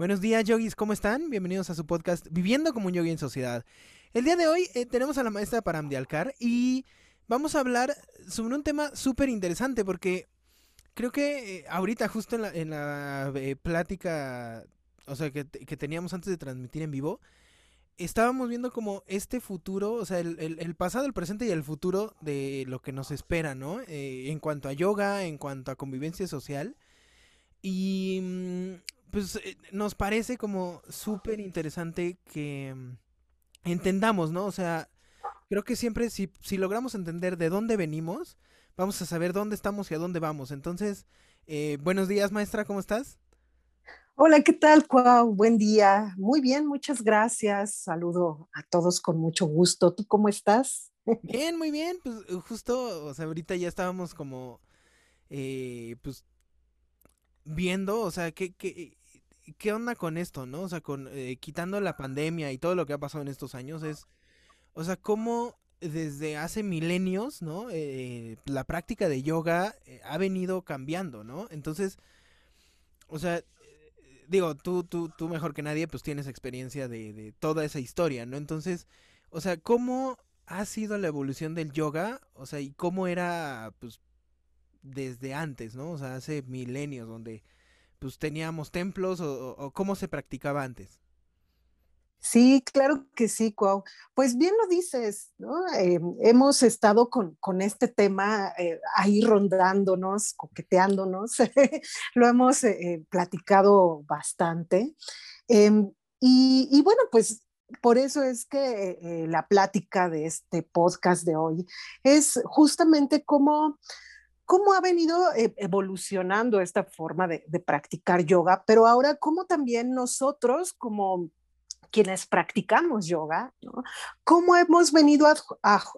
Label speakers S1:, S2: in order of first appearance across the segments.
S1: Buenos días, yogis, ¿cómo están? Bienvenidos a su podcast Viviendo como un yogi en sociedad. El día de hoy eh, tenemos a la maestra Paramdialkar y vamos a hablar sobre un tema súper interesante porque creo que eh, ahorita justo en la, eh, plática, o sea, que, teníamos antes de transmitir en vivo, estábamos viendo como este futuro, o sea, el, pasado, el presente y el futuro de lo que nos espera, ¿no? en cuanto a yoga, en cuanto a convivencia social. Y mm, pues eh, nos parece como súper interesante que mm, entendamos, ¿no? O sea, creo que siempre si, si logramos entender de dónde venimos, vamos a saber dónde estamos y a dónde vamos. Entonces, eh, buenos días, maestra, ¿cómo estás?
S2: Hola, ¿qué tal, Cuau? Buen día. Muy bien, muchas gracias. Saludo a todos con mucho gusto. ¿Tú cómo estás?
S1: Bien, muy bien. Pues justo, o sea, ahorita ya estábamos como, eh, pues, viendo, o sea, que, que ¿qué onda con esto, no? O sea, con eh, quitando la pandemia y todo lo que ha pasado en estos años, es, o sea, cómo desde hace milenios, ¿no? Eh, la práctica de yoga eh, ha venido cambiando, ¿no? Entonces, o sea, digo, tú, tú, tú mejor que nadie, pues tienes experiencia de, de toda esa historia, ¿no? Entonces, o sea, ¿cómo ha sido la evolución del yoga? O sea, y cómo era, pues, desde antes, ¿no? O sea, hace milenios, donde pues teníamos templos o, cómo se practicaba antes.
S2: Sí, claro que sí, Cuau. Pues bien lo dices, ¿no? Eh, hemos estado con, este tema eh, ahí rondándonos, coqueteándonos, lo hemos eh, platicado bastante. Em, y, bueno, pues por eso es que la plática de este podcast de hoy es justamente cómo cómo ha venido evolucionando esta forma de, practicar yoga, pero ahora cómo también nosotros como quienes practicamos yoga, cómo hemos venido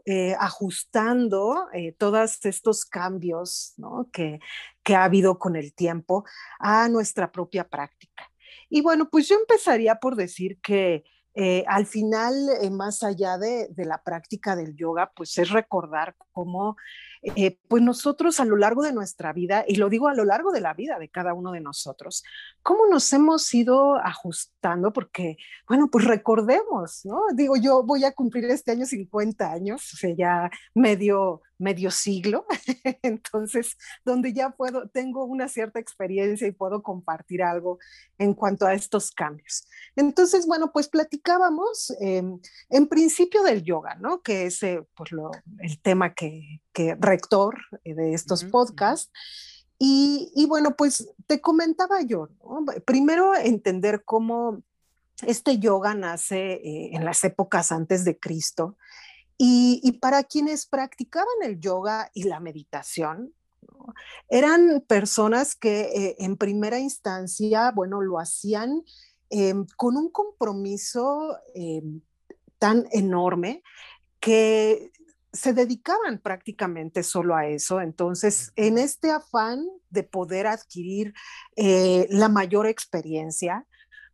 S2: eh, ajustando eh, todos estos cambios que, que ha habido con el tiempo a nuestra propia práctica. Y bueno, pues yo empezaría por decir que al final, más allá de, de, la práctica del yoga, pues es recordar cómo eh, pues nosotros a lo largo de nuestra vida, y lo digo a lo largo de la vida de cada uno de nosotros, ¿cómo nos hemos ido ajustando? Porque, bueno, pues recordemos, ¿no? Digo, yo voy a cumplir este año 50 años, o sea, ya medio, medio siglo, entonces, donde ya puedo, tengo una cierta experiencia y puedo compartir algo en cuanto a estos cambios. Entonces, bueno, pues platicábamos em, en principio del yoga, ¿no? Que es eh, pues lo, el tema que, que rector eh, de estos podcasts. Y, bueno, pues te comentaba yo, primero entender cómo este yoga nace eh, en las épocas antes de Cristo. Y, para quienes practicaban el yoga y la meditación, eran personas que eh, en primera instancia, bueno, lo hacían em, con un compromiso em, tan enorme que se dedicaban prácticamente solo a eso. Entonces, en este afán de poder adquirir eh, la mayor experiencia,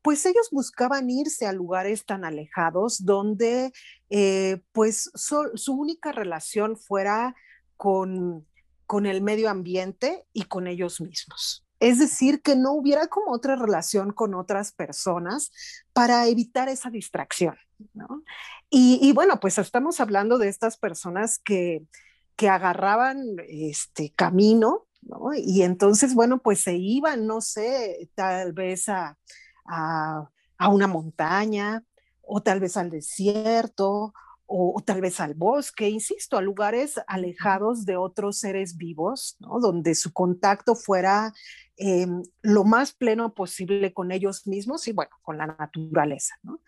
S2: pues ellos buscaban irse a lugares tan alejados donde eh, pues su única relación fuera con, con el medio ambiente y con ellos mismos. Es decir, que no hubiera como otra relación con otras personas para evitar esa distracción, ¿no? Y, bueno, pues estamos hablando de estas personas que, que agarraban este camino, ¿no? Y entonces, bueno, pues se iban, no sé, tal vez a, a, a una montaña o tal vez al desierto o, tal vez al bosque, insisto, a lugares alejados de otros seres vivos, ¿no? donde su contacto fuera em, lo más pleno posible con ellos mismos y bueno, con la naturaleza. ¿no?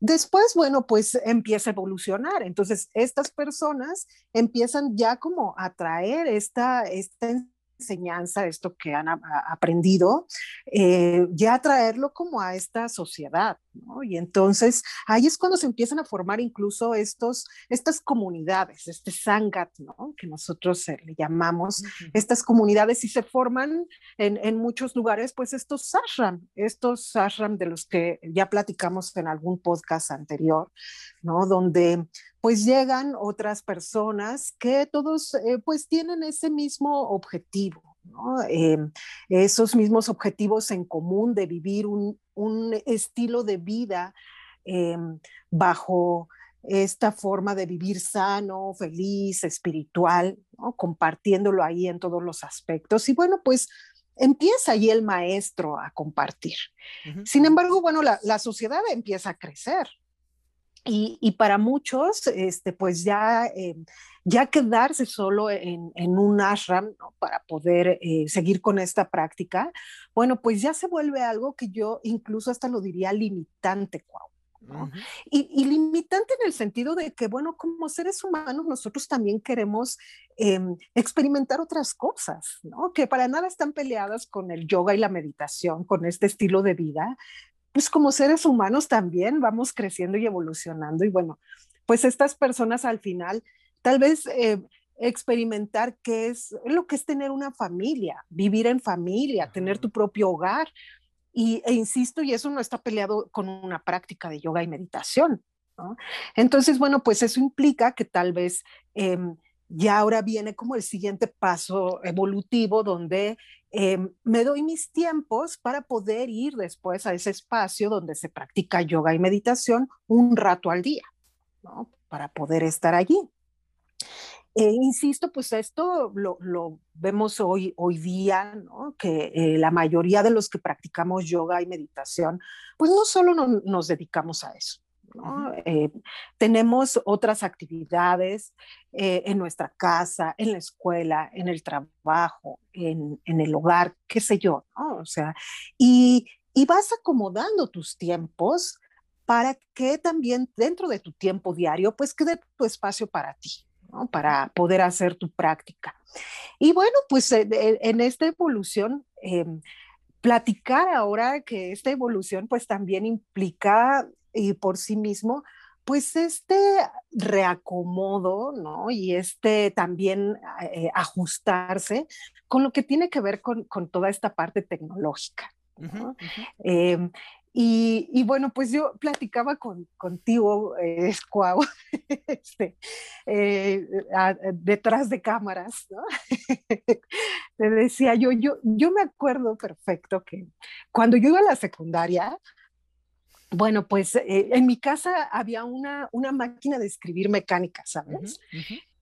S2: Después, bueno, pues empieza a evolucionar. Entonces, estas personas empiezan ya como a traer esta, esta enseñanza, esto que han aprendido, eh, ya traerlo como a esta sociedad, ¿no? Y entonces ahí es cuando se empiezan a formar incluso estos, estas comunidades, este Sangat, ¿no? Que nosotros eh, le llamamos estas comunidades y se forman en, en, muchos lugares, pues estos ashram, estos ashram de los que ya platicamos en algún podcast anterior, ¿no? Donde pues llegan otras personas que todos eh, pues tienen ese mismo objetivo, Em, esos mismos objetivos en común de vivir un, estilo de vida em, bajo esta forma de vivir sano, feliz, espiritual, compartiéndolo ahí en todos los aspectos. Y bueno, pues empieza ahí el maestro a compartir. Sin embargo, bueno, la, sociedad empieza a crecer, y, para muchos, este, pues ya, eh, ya quedarse solo en, en un ashram para poder eh, seguir con esta práctica, bueno, pues ya se vuelve algo que yo incluso hasta lo diría limitante, ¿no? y, y, limitante en el sentido de que, bueno, como seres humanos nosotros también queremos em, experimentar otras cosas, ¿no? Que para nada están peleadas con el yoga y la meditación, con este estilo de vida, pues como seres humanos también vamos creciendo y evolucionando y bueno, pues estas personas al final tal vez eh, experimentar qué es lo que es tener una familia, vivir en familia, tener tu propio hogar. Y, e insisto, y eso no está peleado con una práctica de yoga y meditación. Entonces, bueno, pues eso implica que tal vez em, ya ahora viene como el siguiente paso evolutivo donde Em, me doy mis tiempos para poder ir después a ese espacio donde se practica yoga y meditación un rato al día, ¿no? Para poder estar allí. Eh, insisto, pues esto lo, vemos hoy, día, ¿no? que eh, la mayoría de los que practicamos yoga y meditación, pues no solo no, nos dedicamos a eso, eh, tenemos otras actividades eh, en nuestra casa, en la escuela, en el trabajo, en, el hogar, qué sé yo, O sea, y, vas acomodando tus tiempos para que también dentro de tu tiempo diario, pues quede tu espacio para ti. para poder hacer tu práctica. Y bueno, pues en, en esta evolución, em, platicar ahora que esta evolución pues también implica y por sí mismo, pues este reacomodo, ¿no? Y este también eh, ajustarse con lo que tiene que ver con, con toda esta parte tecnológica. ¿no? Em, y, y, bueno, pues yo platicaba con, contigo, eh, este, eh, detrás de cámaras, ¿no? Te decía yo, yo, yo me acuerdo perfecto que cuando yo iba a la secundaria, bueno, pues eh, en mi casa había una, una máquina de escribir mecánica, ¿sabes?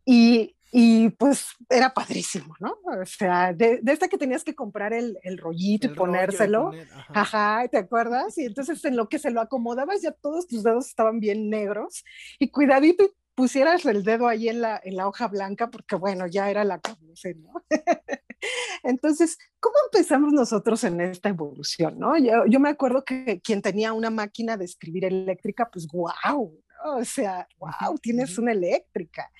S2: y, y, pues era padrísimo, ¿no? O sea, de, de esta que tenías que comprar el, el rollito y ponérselo. ajá. ¿te acuerdas? Y entonces en lo que se lo acomodabas ya todos tus dedos estaban bien negros y cuidadito pusieras el dedo ahí en la, en la hoja blanca porque bueno, ya era la cabeza, ¿no? Entonces, ¿cómo empezamos nosotros en esta evolución? ¿no? Yo, me acuerdo que quien tenía una máquina de escribir eléctrica, pues wow, o sea, wow, tienes una eléctrica.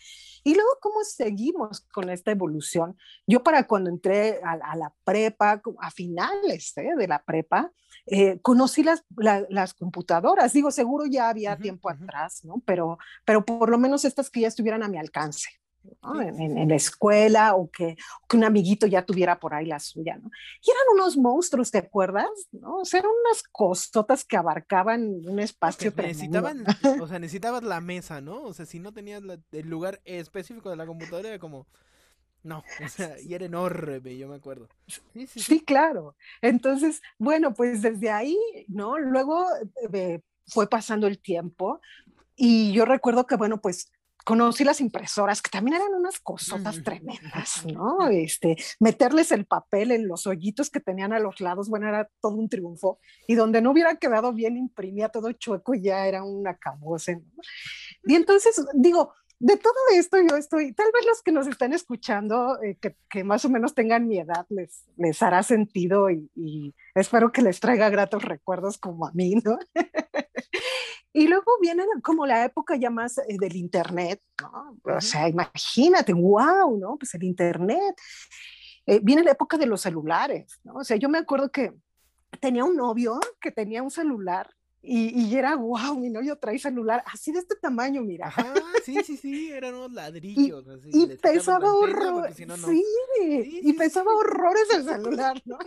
S2: Y luego, ¿cómo seguimos con esta evolución? Yo para cuando entré a, la prepa, a finales ¿eh? de la prepa, eh, conocí las, las, computadoras. Digo, seguro ya había tiempo atrás, ¿no? Pero, pero por lo menos estas que ya estuvieran a mi alcance en, la escuela o que, que, un amiguito ya tuviera por ahí la suya, ¿no? Y eran unos monstruos, ¿te acuerdas? ¿no? O sea, eran unas costotas que abarcaban un espacio
S1: necesitaban, o sea, necesitabas la mesa, ¿no? O sea, si no tenías el lugar específico de la computadora, era como... No, o sea, y era enorme, yo me acuerdo.
S2: Sí, sí, sí. claro. Entonces, bueno, pues desde ahí, ¿no? Luego eh, fue pasando el tiempo y yo recuerdo que, bueno, pues conocí las impresoras, que también eran unas cosotas tremendas, ¿no? Este, meterles el papel en los hoyitos que tenían a los lados, bueno, era todo un triunfo. Y donde no hubiera quedado bien, imprimía todo chueco y ya era una acabose, ¿no? Y entonces, digo, de todo esto yo estoy, tal vez los que nos están escuchando, eh, que, que, más o menos tengan mi edad, les, les hará sentido y, y espero que les traiga gratos recuerdos como a mí, ¿no? Y luego viene como la época ya más eh, del Internet, ¿no? O sea, imagínate, wow, ¿no? Pues el Internet. Eh, viene la época de los celulares, ¿no? O sea, yo me acuerdo que tenía un novio que tenía un celular Y, era, wow, mi novio trae celular así de este tamaño, mira.
S1: Ajá, sí, sí, sí, eran unos ladrillos.
S2: Y, pesaba horror. sí, y pesaba horrores el celular, ¿no?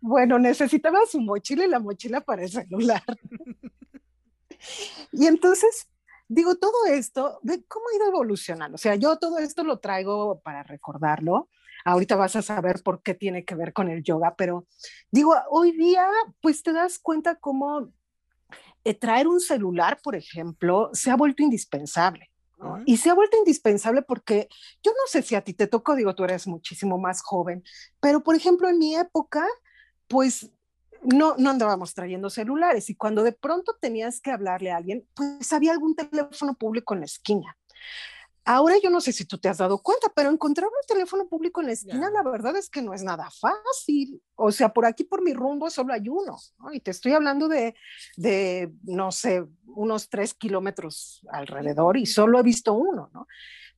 S2: bueno, necesitaba su mochila y la mochila para el celular. y entonces, digo, todo esto, cómo ha ido evolucionando. O sea, yo todo esto lo traigo para recordarlo. Ahorita vas a saber por qué tiene que ver con el yoga, pero digo, hoy día, pues te das cuenta cómo eh, traer un celular, por ejemplo, se ha vuelto indispensable. Y se ha vuelto indispensable porque yo no sé si a ti te tocó, digo, tú eres muchísimo más joven, pero por ejemplo en mi época, pues no, no andábamos trayendo celulares y cuando de pronto tenías que hablarle a alguien, pues había algún teléfono público en la esquina. Ahora yo no sé si tú te has dado cuenta, pero encontrar un teléfono público en la esquina, la verdad es que no es nada fácil. O sea, por aquí, por mi rumbo, solo hay uno. Y te estoy hablando de, de, no sé, unos tres kilómetros alrededor y solo he visto uno, ¿no?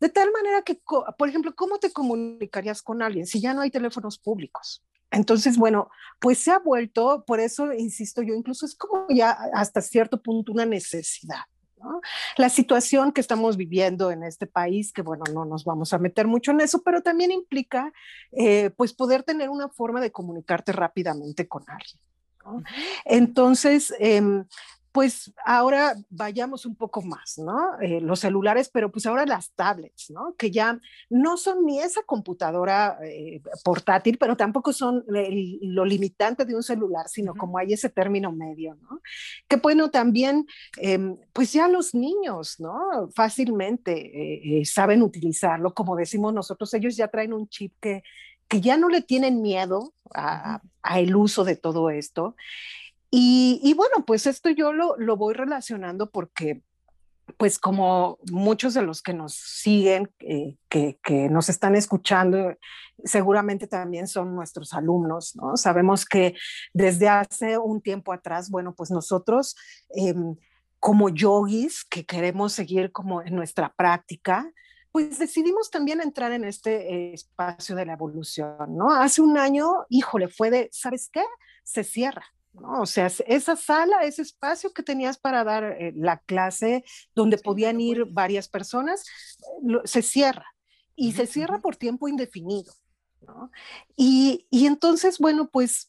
S2: De tal manera que, por ejemplo, ¿cómo te comunicarías con alguien si ya no hay teléfonos públicos? Entonces, bueno, pues se ha vuelto, por eso insisto yo, incluso es como ya hasta cierto punto una necesidad. La situación que estamos viviendo en este país, que bueno, no nos vamos a meter mucho en eso, pero también implica eh, pues poder tener una forma de comunicarte rápidamente con alguien. Entonces, em, pues ahora vayamos un poco más, ¿no? Eh, los celulares, pero pues ahora las tablets, ¿no? Que ya no son ni esa computadora eh, portátil, pero tampoco son lo limitante de un celular, sino como hay ese término medio, ¿no? Que bueno, también, em, pues ya los niños, ¿no? Fácilmente eh, saben utilizarlo, como decimos nosotros, ellos ya traen un chip que, que ya no le tienen miedo a, a el uso de todo esto. Y, bueno, pues esto yo lo, lo, voy relacionando porque, pues como muchos de los que nos siguen, eh, que, que, nos están escuchando, seguramente también son nuestros alumnos, ¿no? Sabemos que desde hace un tiempo atrás, bueno, pues nosotros... Em, como yogis que queremos seguir como en nuestra práctica, pues decidimos también entrar en este espacio de la evolución, ¿no? Hace un año, híjole, fue de, ¿sabes qué? Se cierra, ¿no? O sea, esa sala, ese espacio que tenías para dar eh, la clase, donde podían ir varias personas, se cierra y se cierra por tiempo indefinido. ¿no? Y, y, entonces, bueno, pues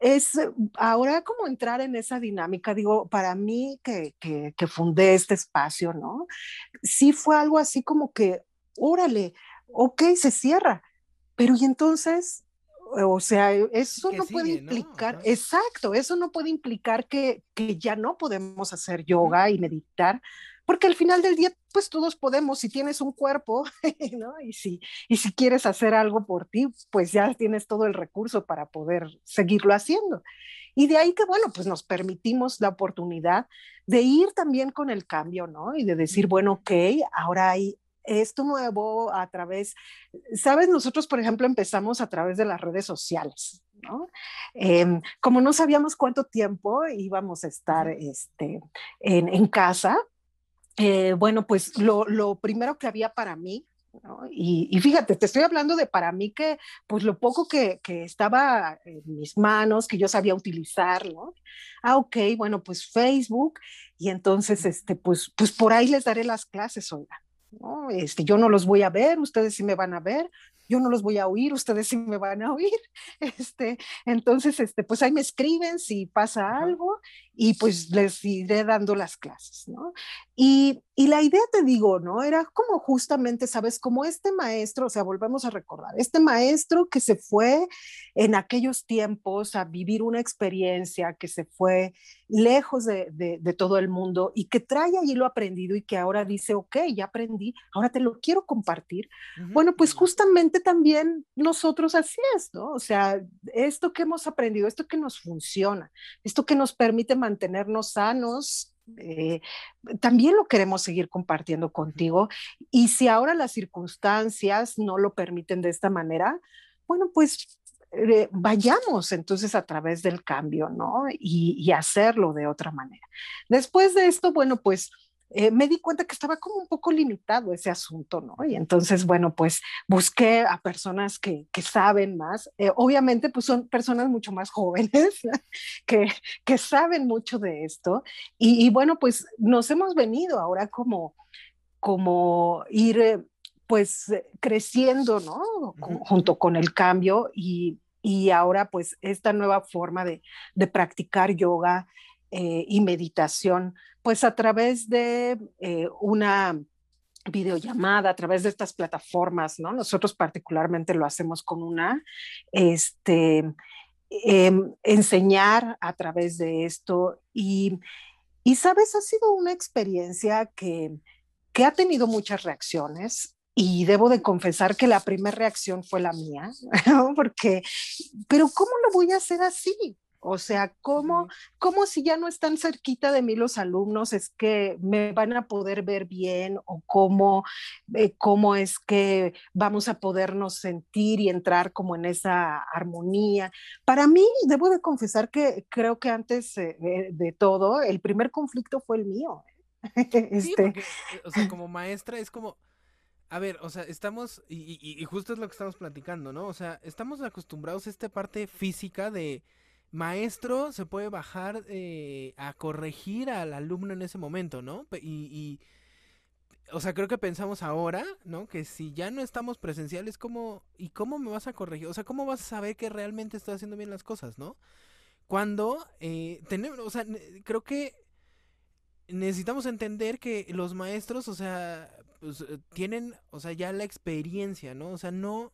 S2: es ahora como entrar en esa dinámica, digo, para mí que, que, que fundé este espacio, ¿no? Sí fue algo así como que, órale, ok, se cierra, pero y entonces o sea, eso no puede implicar, exacto, eso no puede implicar que, que, ya no podemos hacer yoga y meditar, porque al final del día, pues todos podemos, si tienes un cuerpo, ¿no? Y si, y si quieres hacer algo por ti, pues ya tienes todo el recurso para poder seguirlo haciendo. Y de ahí que, bueno, pues nos permitimos la oportunidad de ir también con el cambio, ¿no? Y de decir, bueno, ok, ahora hay esto nuevo a través, sabes, nosotros, por ejemplo, empezamos a través de las redes sociales. ¿no? Em, como no sabíamos cuánto tiempo íbamos a estar este, en, en casa, eh, bueno, pues lo, lo, primero que había para mí, ¿no? y, y, fíjate, te estoy hablando de para mí que, pues lo poco que, que, estaba en mis manos, que yo sabía utilizar, ¿no? Ah, ok, bueno, pues Facebook, y entonces, este, pues, pues por ahí les daré las clases, oiga. ¿No? Este, yo no los voy a ver, ustedes sí me van a ver, yo no los voy a oír, ustedes sí me van a oír. Este, entonces, este, pues ahí me escriben si pasa algo y pues les iré dando las clases, ¿no? Y, y, la idea, te digo, ¿no? Era como justamente, ¿sabes? Como este maestro, o sea, volvemos a recordar, este maestro que se fue en aquellos tiempos a vivir una experiencia, que se fue lejos de, de, de todo el mundo y que trae allí lo aprendido y que ahora dice, ok, ya aprendí, ahora te lo quiero compartir. Uh -huh. Bueno, pues justamente también nosotros así es, ¿no? O sea, esto que hemos aprendido, esto que nos funciona, esto que nos permite mantenernos sanos, eh, también lo queremos seguir compartiendo contigo. Y si ahora las circunstancias no lo permiten de esta manera, bueno, pues eh, vayamos entonces a través del cambio, ¿no? Y, y, hacerlo de otra manera. Después de esto, bueno, pues eh, me di cuenta que estaba como un poco limitado ese asunto, ¿no? Y entonces, bueno, pues busqué a personas que, que saben más. Eh, obviamente, pues son personas mucho más jóvenes que, que saben mucho de esto. Y, y, bueno, pues nos hemos venido ahora como, como ir eh, pues creciendo, ¿no? Junto con el cambio y, y ahora pues esta nueva forma de, de practicar yoga eh, y meditación, pues a través de eh, una videollamada, a través de estas plataformas, ¿no? Nosotros particularmente lo hacemos con una, este, em, enseñar a través de esto y, y, sabes, ha sido una experiencia que, que ha tenido muchas reacciones y debo de confesar que la primera reacción fue la mía, porque, pero ¿cómo lo voy a hacer así? O sea, ¿cómo, ¿cómo si ya no están cerquita de mí los alumnos es que me van a poder ver bien o cómo, eh, cómo es que vamos a podernos sentir y entrar como en esa armonía? Para mí, debo de confesar que creo que antes eh, de, todo, el primer conflicto fue el mío.
S1: este... Eh, o sea, como maestra es como... A ver, o sea, estamos, y, y, justo es lo que estamos platicando, ¿no? O sea, estamos acostumbrados a esta parte física de, maestro se puede bajar eh, a corregir al alumno en ese momento, ¿no? Y, o sea, creo que pensamos ahora, ¿no? Que si ya no estamos presenciales, ¿cómo, ¿y cómo me vas a corregir? O sea, ¿cómo vas a saber que realmente estoy haciendo bien las cosas, ¿no? Cuando eh, tenemos, o sea, creo que necesitamos entender que los maestros, o sea, pues, eh, tienen, o sea, ya la experiencia, ¿no? O sea, no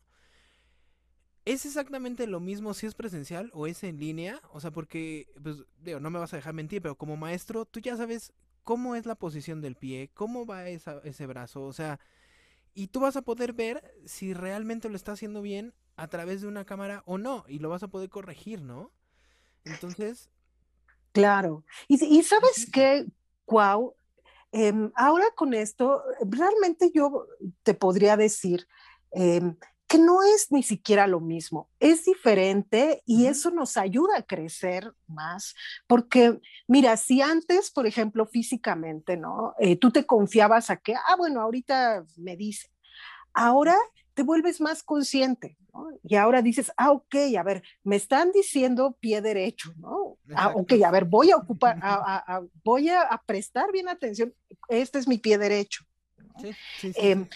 S1: ¿Es exactamente lo mismo si es presencial o es en línea? O sea, porque, pues, digo, no me vas a dejar mentir, pero como maestro, tú ya sabes cómo es la posición del pie, cómo va ese brazo, o sea, y tú vas a poder ver si realmente lo está haciendo bien a través de una cámara o no, y lo vas a poder corregir, ¿no? Entonces...
S2: Claro. Y, sabes qué, Cuau, em, ahora con esto, realmente yo te podría decir, em, que no es ni siquiera lo mismo, es diferente y eso nos ayuda a crecer más, porque mira, si antes, por ejemplo, físicamente, ¿no? Eh, tú te confiabas a que, ah, bueno, ahorita me dice, ahora te vuelves más consciente, ¿no? Y ahora dices, ah, ok, a ver, me están diciendo pie derecho, ¿no? Ah, ok, a ver, voy a ocupar, voy a, prestar bien atención, este es mi pie derecho. Sí, sí, sí. Em,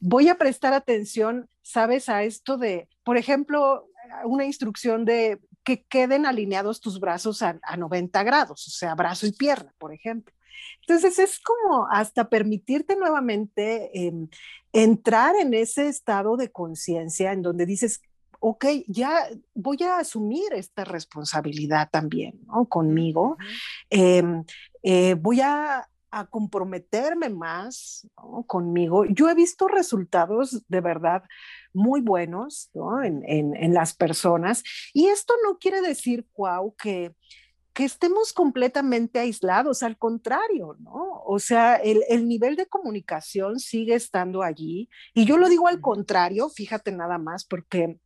S2: voy a prestar atención, sabes, a esto de, por ejemplo, una instrucción de que queden alineados tus brazos a, 90 grados, o sea, brazo y pierna, por ejemplo. Entonces es como hasta permitirte nuevamente em, entrar en ese estado de conciencia en donde dices, ok, ya voy a asumir esta responsabilidad también, ¿no? Conmigo. Em, eh, voy a a comprometerme más conmigo. Yo he visto resultados de verdad muy buenos en, las personas. Y esto no quiere decir, Cuau, que, que estemos completamente aislados, al contrario, ¿no? O sea, el, el, nivel de comunicación sigue estando allí. Y yo lo digo al contrario, fíjate nada más, porque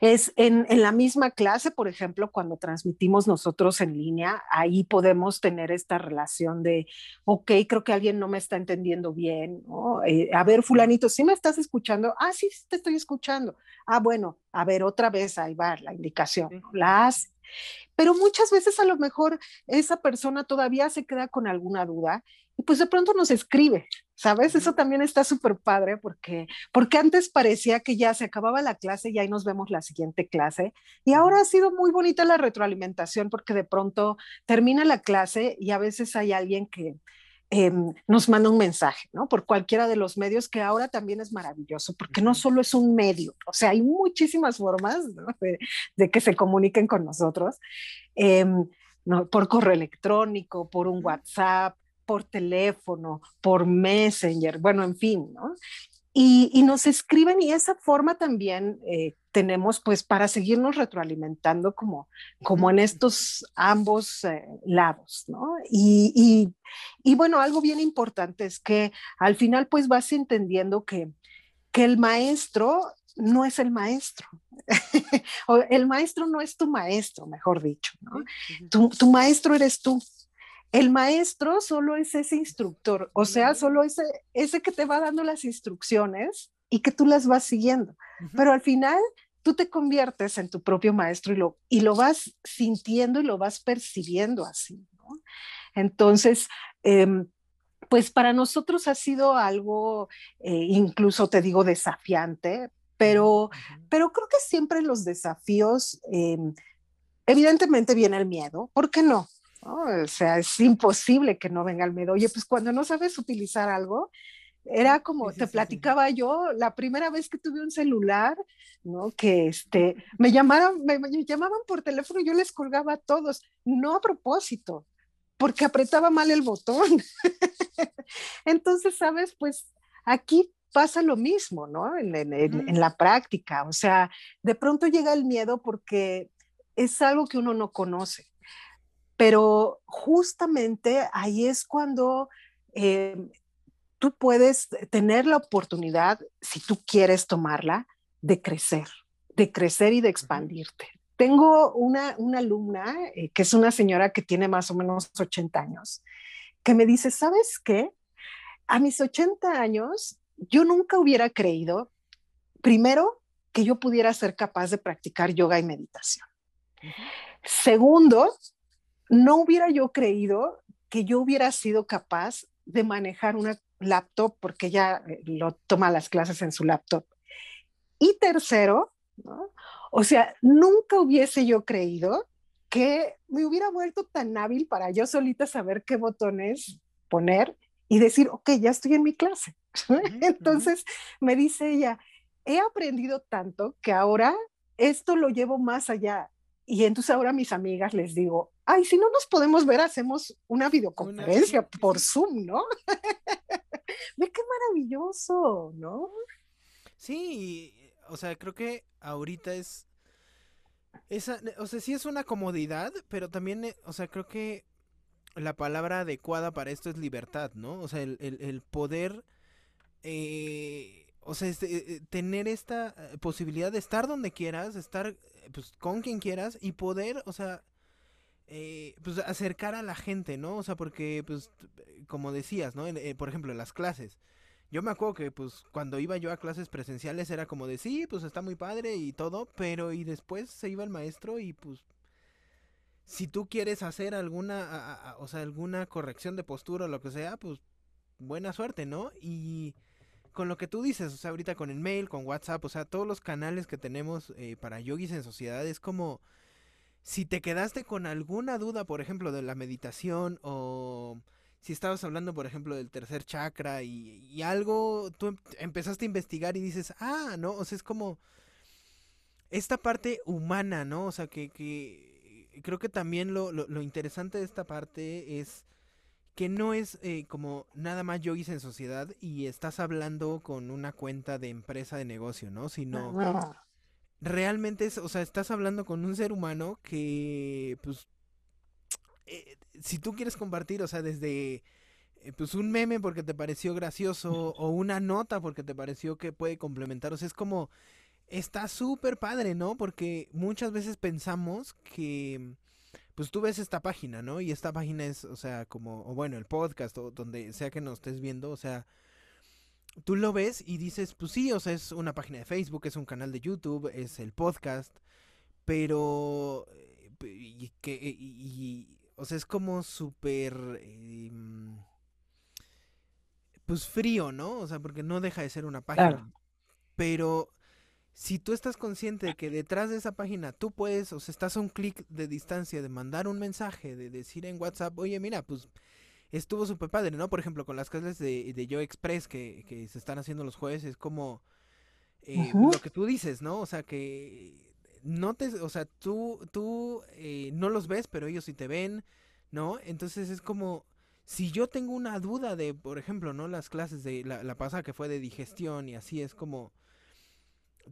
S2: es en, la misma clase, por ejemplo, cuando transmitimos nosotros en línea, ahí podemos tener esta relación de, ok, creo que alguien no me está entendiendo bien, eh, a ver, fulanito, ¿sí me estás escuchando? Ah, sí, te estoy escuchando. Ah, bueno, a ver, otra vez, ahí va la indicación, las pero muchas veces a lo mejor esa persona todavía se queda con alguna duda y pues de pronto nos escribe, ¿sabes? Eso también está súper padre porque, porque antes parecía que ya se acababa la clase y ahí nos vemos la siguiente clase. Y ahora ha sido muy bonita la retroalimentación porque de pronto termina la clase y a veces hay alguien que em, nos manda un mensaje, ¿no? Por cualquiera de los medios que ahora también es maravilloso porque no solo es un medio, o sea, hay muchísimas formas de, que se comuniquen con nosotros. Em, por correo electrónico, por un WhatsApp, por teléfono, por Messenger, bueno, en fin, ¿no? Y, nos escriben y esa forma también eh, tenemos pues para seguirnos retroalimentando como, como en estos ambos eh, lados, ¿no? Y, y, bueno, algo bien importante es que al final pues vas entendiendo que, que el maestro no es el maestro. el maestro no es tu maestro, mejor dicho, ¿no? Tu, tu maestro eres tú. El maestro solo es ese instructor, o sea, solo ese, ese que te va dando las instrucciones y que tú las vas siguiendo. Pero al final tú te conviertes en tu propio maestro y lo, y lo vas sintiendo y lo vas percibiendo así. Entonces, em, pues para nosotros ha sido algo, eh, incluso te digo, desafiante, pero, pero creo que siempre los desafíos, em, evidentemente viene el miedo, ¿por qué no? O sea, es imposible que no venga el miedo. Oye, pues cuando no sabes utilizar algo, era como, te platicaba yo, la primera vez que tuve un celular, ¿no? Que este, me llamaron, me, llamaban por teléfono y yo les colgaba a todos, no a propósito, porque apretaba mal el botón. Entonces, ¿sabes? Pues aquí pasa lo mismo, ¿no? En, en, la práctica, o sea, de pronto llega el miedo porque es algo que uno no conoce, pero justamente ahí es cuando eh, tú puedes tener la oportunidad, si tú quieres tomarla, de crecer, de crecer y de expandirte. Tengo una, una alumna eh, que es una señora que tiene más o menos 80 años, que me dice, ¿sabes qué? A mis 80 años, yo nunca hubiera creído, primero, que yo pudiera ser capaz de practicar yoga y meditación. Segundo, no hubiera yo creído que yo hubiera sido capaz de manejar una laptop porque ella eh, lo toma las clases en su laptop. Y tercero, o sea, nunca hubiese yo creído que me hubiera vuelto tan hábil para yo solita saber qué botones poner y decir, ok, ya estoy en mi clase. Entonces me dice ella, he aprendido tanto que ahora esto lo llevo más allá. Y entonces ahora a mis amigas les digo, ay, si no nos podemos ver, hacemos una videoconferencia por Zoom, ¿no? Ve qué maravilloso, ¿no?
S1: Sí, o sea, creo que ahorita es... Esa, o sea, sí es una comodidad, pero también, eh, o sea, creo que la palabra adecuada para esto es libertad, ¿no? O sea, el, poder, eh, o sea, este, eh, tener esta posibilidad de estar donde quieras, estar pues, con quien quieras y poder, o sea, eh, pues acercar a la gente, ¿no? O sea, porque, pues, como decías, ¿no? Eh, por ejemplo, en las clases. Yo me acuerdo que, pues, cuando iba yo a clases presenciales era como de, sí, pues está muy padre y todo, pero y después se iba el maestro y, pues, si tú quieres hacer alguna, o sea, alguna corrección de postura o lo que sea, pues, buena suerte, ¿no? Y con lo que tú dices, o sea, ahorita con el mail, con WhatsApp, o sea, todos los canales que tenemos eh, para yogis en sociedad es como si te quedaste con alguna duda, por ejemplo, de la meditación o si estabas hablando, por ejemplo, del tercer chakra y, algo, tú em, empezaste a investigar y dices, ah, no, o sea, es como esta parte humana, ¿no? O sea, que, que creo que también lo, lo, interesante de esta parte es que no es eh, como nada más yo hice en sociedad y estás hablando con una cuenta de empresa de negocio, ¿no? Sino realmente es, o sea, estás hablando con un ser humano que, pues, eh, si tú quieres compartir, o sea, desde, eh, pues, un meme porque te pareció gracioso o una nota porque te pareció que puede complementar, o sea, es como, está súper padre, ¿no? Porque muchas veces pensamos que, pues, tú ves esta página, ¿no? Y esta página es, o sea, como, o bueno, el podcast o donde sea que nos estés viendo, o sea, tú lo ves y dices, pues sí, o sea, es una página de Facebook, es un canal de YouTube, es el podcast, pero... Eh, y, que, y, o sea, es como súper... Em, pues frío, ¿no? O sea, porque no deja de ser una página. Pero si tú estás consciente de que detrás de esa página tú puedes, o sea, estás a un clic de distancia de mandar un mensaje, de decir en WhatsApp, oye, mira, pues estuvo súper padre, ¿no? Por ejemplo, con las clases de, de Yo Express que, que, se están haciendo los jueves, es como eh, lo que tú dices, ¿no? O sea, que no te, o sea, tú, tú eh, no los ves, pero ellos sí te ven, ¿no? Entonces es como, si yo tengo una duda de, por ejemplo, ¿no? Las clases de la, la pasada que fue de digestión y así es como,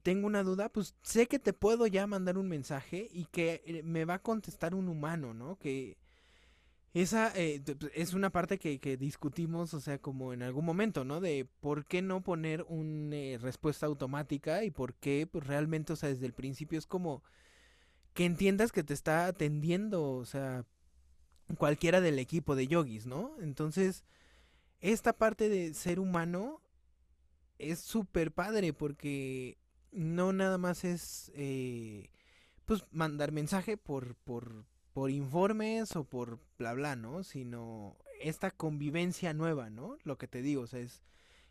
S1: tengo una duda, pues sé que te puedo ya mandar un mensaje y que eh, me va a contestar un humano, ¿no? Que esa eh, es una parte que, que, discutimos, o sea, como en algún momento, ¿no? De por qué no poner una eh, respuesta automática y por qué, pues realmente, o sea, desde el principio es como que entiendas que te está atendiendo, o sea, cualquiera del equipo de yogis, ¿no? Entonces, esta parte de ser humano es súper padre porque no nada más es eh, pues mandar mensaje por, por, por informes o por bla bla, ¿no? Sino esta convivencia nueva, ¿no? Lo que te digo, o sea, es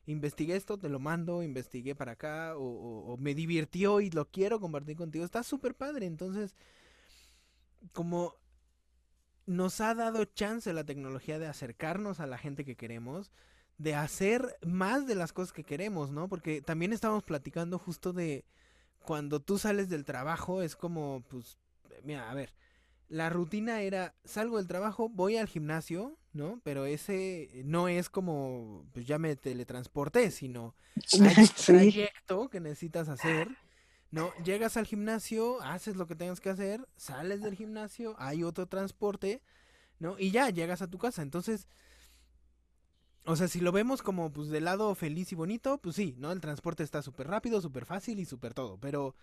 S1: investigué esto, te lo mando, investigué para acá, o, me divirtió y lo quiero compartir contigo. Está súper padre. Entonces, como nos ha dado chance la tecnología de acercarnos a la gente que queremos, de hacer más de las cosas que queremos, ¿no? Porque también estábamos platicando justo de cuando tú sales del trabajo, es como, pues, mira, a ver, la rutina era, salgo del trabajo, voy al gimnasio, ¿no? Pero ese no es como, pues ya me teletransporté, sino hay un trayecto que necesitas hacer, ¿no? Llegas al gimnasio, haces lo que tengas que hacer, sales del gimnasio, hay otro transporte, ¿no? Y ya llegas a tu casa. Entonces, o sea, si lo vemos como, pues, del lado feliz y bonito, pues sí, ¿no? El transporte está súper rápido, súper fácil y súper todo, pero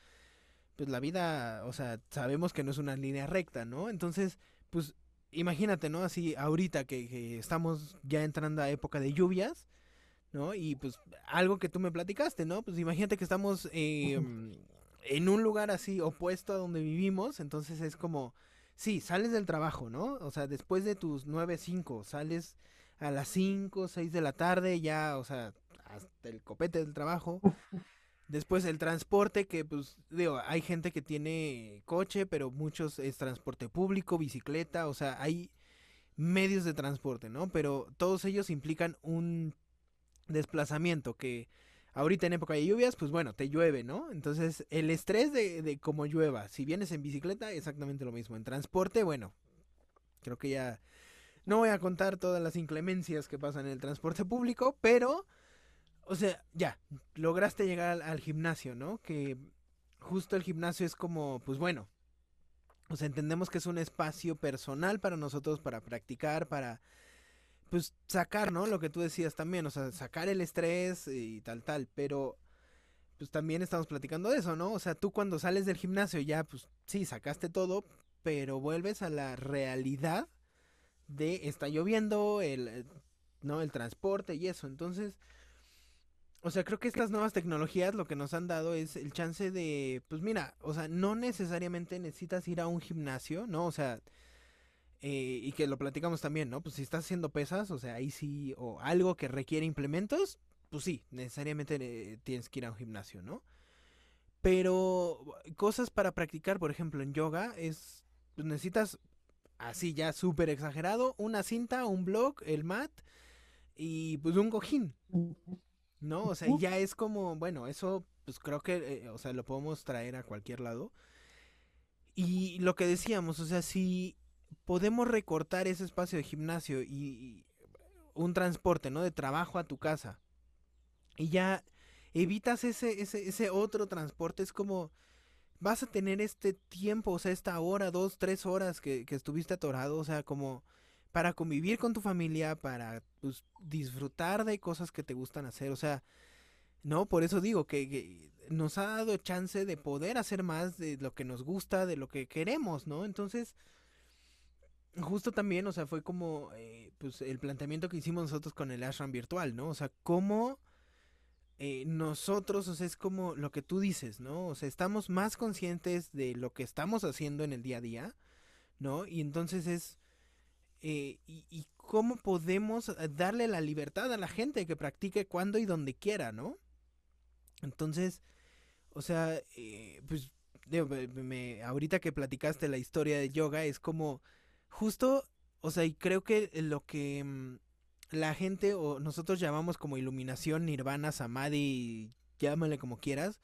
S1: pues la vida, o sea, sabemos que no es una línea recta, ¿no? Entonces, pues imagínate, ¿no? Así ahorita que, estamos ya entrando a época de lluvias, ¿no? Y pues algo que tú me platicaste, ¿no? Pues imagínate que estamos em, en un lugar así opuesto a donde vivimos, entonces es como, sí, sales del trabajo, ¿no? O sea, después de tus 9, 5, sales a las 5, 6 de la tarde, ya, o sea, hasta el copete del trabajo. Después el transporte, que pues digo, hay gente que tiene coche, pero muchos es transporte público, bicicleta, o sea, hay medios de transporte, ¿no? Pero todos ellos implican un desplazamiento que ahorita en época de lluvias, pues bueno, te llueve, ¿no? Entonces el estrés de, de cómo llueva, si vienes en bicicleta, exactamente lo mismo. En transporte, bueno, creo que ya no voy a contar todas las inclemencias que pasan en el transporte público, pero o sea, ya, lograste llegar al, gimnasio, ¿no? Que justo el gimnasio es como, pues bueno, o sea, entendemos que es un espacio personal para nosotros, para practicar, para, pues, sacar, ¿no? Lo que tú decías también, o sea, sacar el estrés y tal, tal, pero, pues también estamos platicando de eso, ¿no? O sea, tú cuando sales del gimnasio ya, pues, sí, sacaste todo, pero vuelves a la realidad de está lloviendo, el, ¿no? El transporte y eso, entonces o sea, creo que estas nuevas tecnologías lo que nos han dado es el chance de, pues mira, o sea, no necesariamente necesitas ir a un gimnasio, ¿no? O sea, eh, y que lo platicamos también, ¿no? Pues si estás haciendo pesas, o sea, ahí sí, o algo que requiere implementos, pues sí, necesariamente eh, tienes que ir a un gimnasio, ¿no? Pero cosas para practicar, por ejemplo, en yoga, es, pues necesitas, así ya súper exagerado, una cinta, un blog, el mat y pues un cojín. ¿no? O sea, ya es como, bueno, eso pues creo que, eh, o sea, lo podemos traer a cualquier lado. Y lo que decíamos, o sea, si podemos recortar ese espacio de gimnasio y, un transporte, ¿no? De trabajo a tu casa. Y ya evitas ese, ese, ese otro transporte, es como vas a tener este tiempo, o sea, esta hora, dos, tres horas que, estuviste atorado, o sea, como para convivir con tu familia, para pues, disfrutar de cosas que te gustan hacer. O sea, no, por eso digo que, nos ha dado chance de poder hacer más de lo que nos gusta, de lo que queremos, ¿no? Entonces, justo también, o sea, fue como eh, pues el planteamiento que hicimos nosotros con el ashram virtual, ¿no? O sea, cómo eh, nosotros, o sea, es como lo que tú dices, ¿no? O sea, estamos más conscientes de lo que estamos haciendo en el día a día, ¿no? Y entonces es eh, y, cómo podemos eh, darle la libertad a la gente que practique cuando y donde quiera, ¿no? Entonces, o sea, eh, pues, me, ahorita que platicaste la historia de yoga, es como justo, o sea, y creo que lo que mm, la gente o nosotros llamamos como iluminación, nirvana, samadhi, llámale como quieras,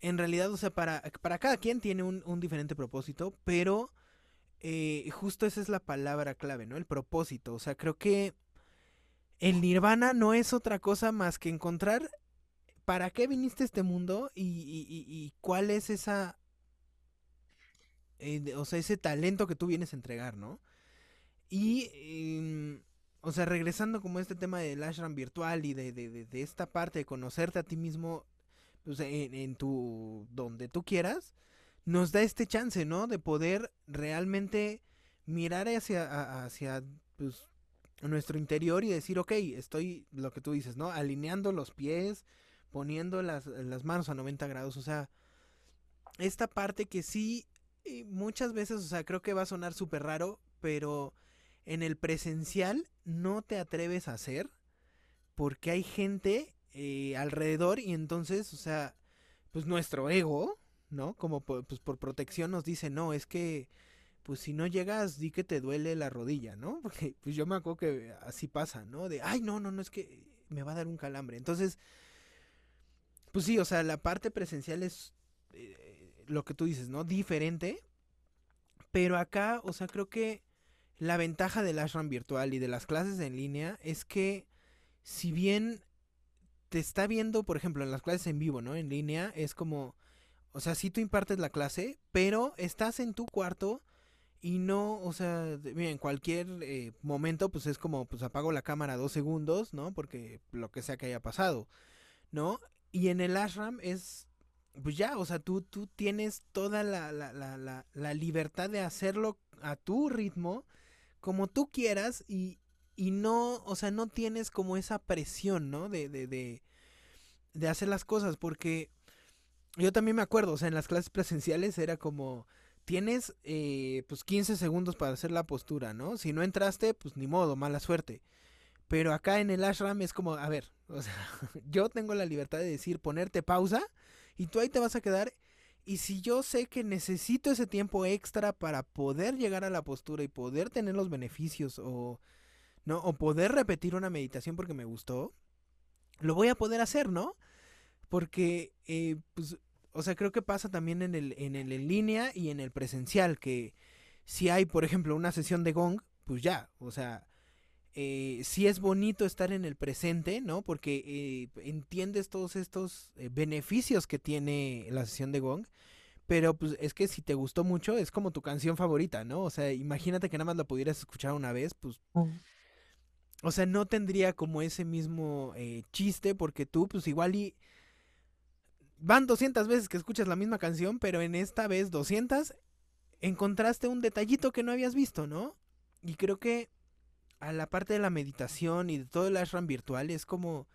S1: en realidad, o sea, para, para cada quien tiene un, un diferente propósito, pero eh, justo esa es la palabra clave, ¿no? El propósito. O sea, creo que el nirvana no es otra cosa más que encontrar para qué viniste a este mundo y, cuál es esa... Eh, o sea, ese talento que tú vienes a entregar, ¿no? Y... O sea, regresando como a este tema del ashram virtual y de, de, de, esta parte de conocerte a ti mismo pues, en, en tu... donde tú quieras nos da este chance, ¿no? De poder realmente mirar hacia, hacia pues, nuestro interior y decir, ok, estoy, lo que tú dices, ¿no? Alineando los pies, poniendo las, las manos a 90 grados, o sea, esta parte que sí, eh, muchas veces, o sea, creo que va a sonar súper raro, pero en el presencial no te atreves a hacer porque hay gente eh, alrededor y entonces, o sea, pues nuestro ego, ¿no? Como pues por protección nos dice, no, es que pues si no llegas, di que te duele la rodilla, ¿no? Porque pues yo me acuerdo que así pasa, ¿no? De, ay, no, no, no, es que me va a dar un calambre. Entonces, pues sí, o sea, la parte presencial es eh, lo que tú dices, ¿no? Diferente. Pero acá, o sea, creo que la ventaja del ashram virtual y de las clases en línea es que si bien te está viendo, por ejemplo, en las clases en vivo, ¿no? En línea, es como, o sea, sí tú impartes la clase, pero estás en tu cuarto y no, o sea, en cualquier eh, momento, pues es como, pues apago la cámara dos segundos, ¿no? Porque lo que sea que haya pasado, ¿no? Y en el ashram es, pues ya, o sea, tú, tú tienes toda la, la, la, la libertad de hacerlo a tu ritmo, como tú quieras, y, y no, o sea, no tienes como esa presión, ¿no? De, de, de, de hacer las cosas, porque yo también me acuerdo, o sea, en las clases presenciales era como, tienes eh, pues 15 segundos para hacer la postura, ¿no? Si no entraste, pues ni modo, mala suerte. Pero acá en el ashram es como, a ver, o sea, yo tengo la libertad de decir, ponerte pausa y tú ahí te vas a quedar. Y si yo sé que necesito ese tiempo extra para poder llegar a la postura y poder tener los beneficios o, ¿no? O poder repetir una meditación porque me gustó, lo voy a poder hacer, ¿no? Porque, eh, pues, o sea, creo que pasa también en el, en el en línea y en el presencial, que si hay, por ejemplo, una sesión de gong, pues ya, o sea, eh, sí es bonito estar en el presente, ¿no? Porque eh, entiendes todos estos eh, beneficios que tiene la sesión de gong. Pero pues es que si te gustó mucho, es como tu canción favorita, ¿no? O sea, imagínate que nada más la pudieras escuchar una vez, pues... Mm. O sea, no tendría como ese mismo eh, chiste porque tú, pues igual y van 200 veces que escuchas la misma canción, pero en esta vez 200 encontraste un detallito que no habías visto, ¿no? Y creo que a la parte de la meditación y de todo el ashram virtual es como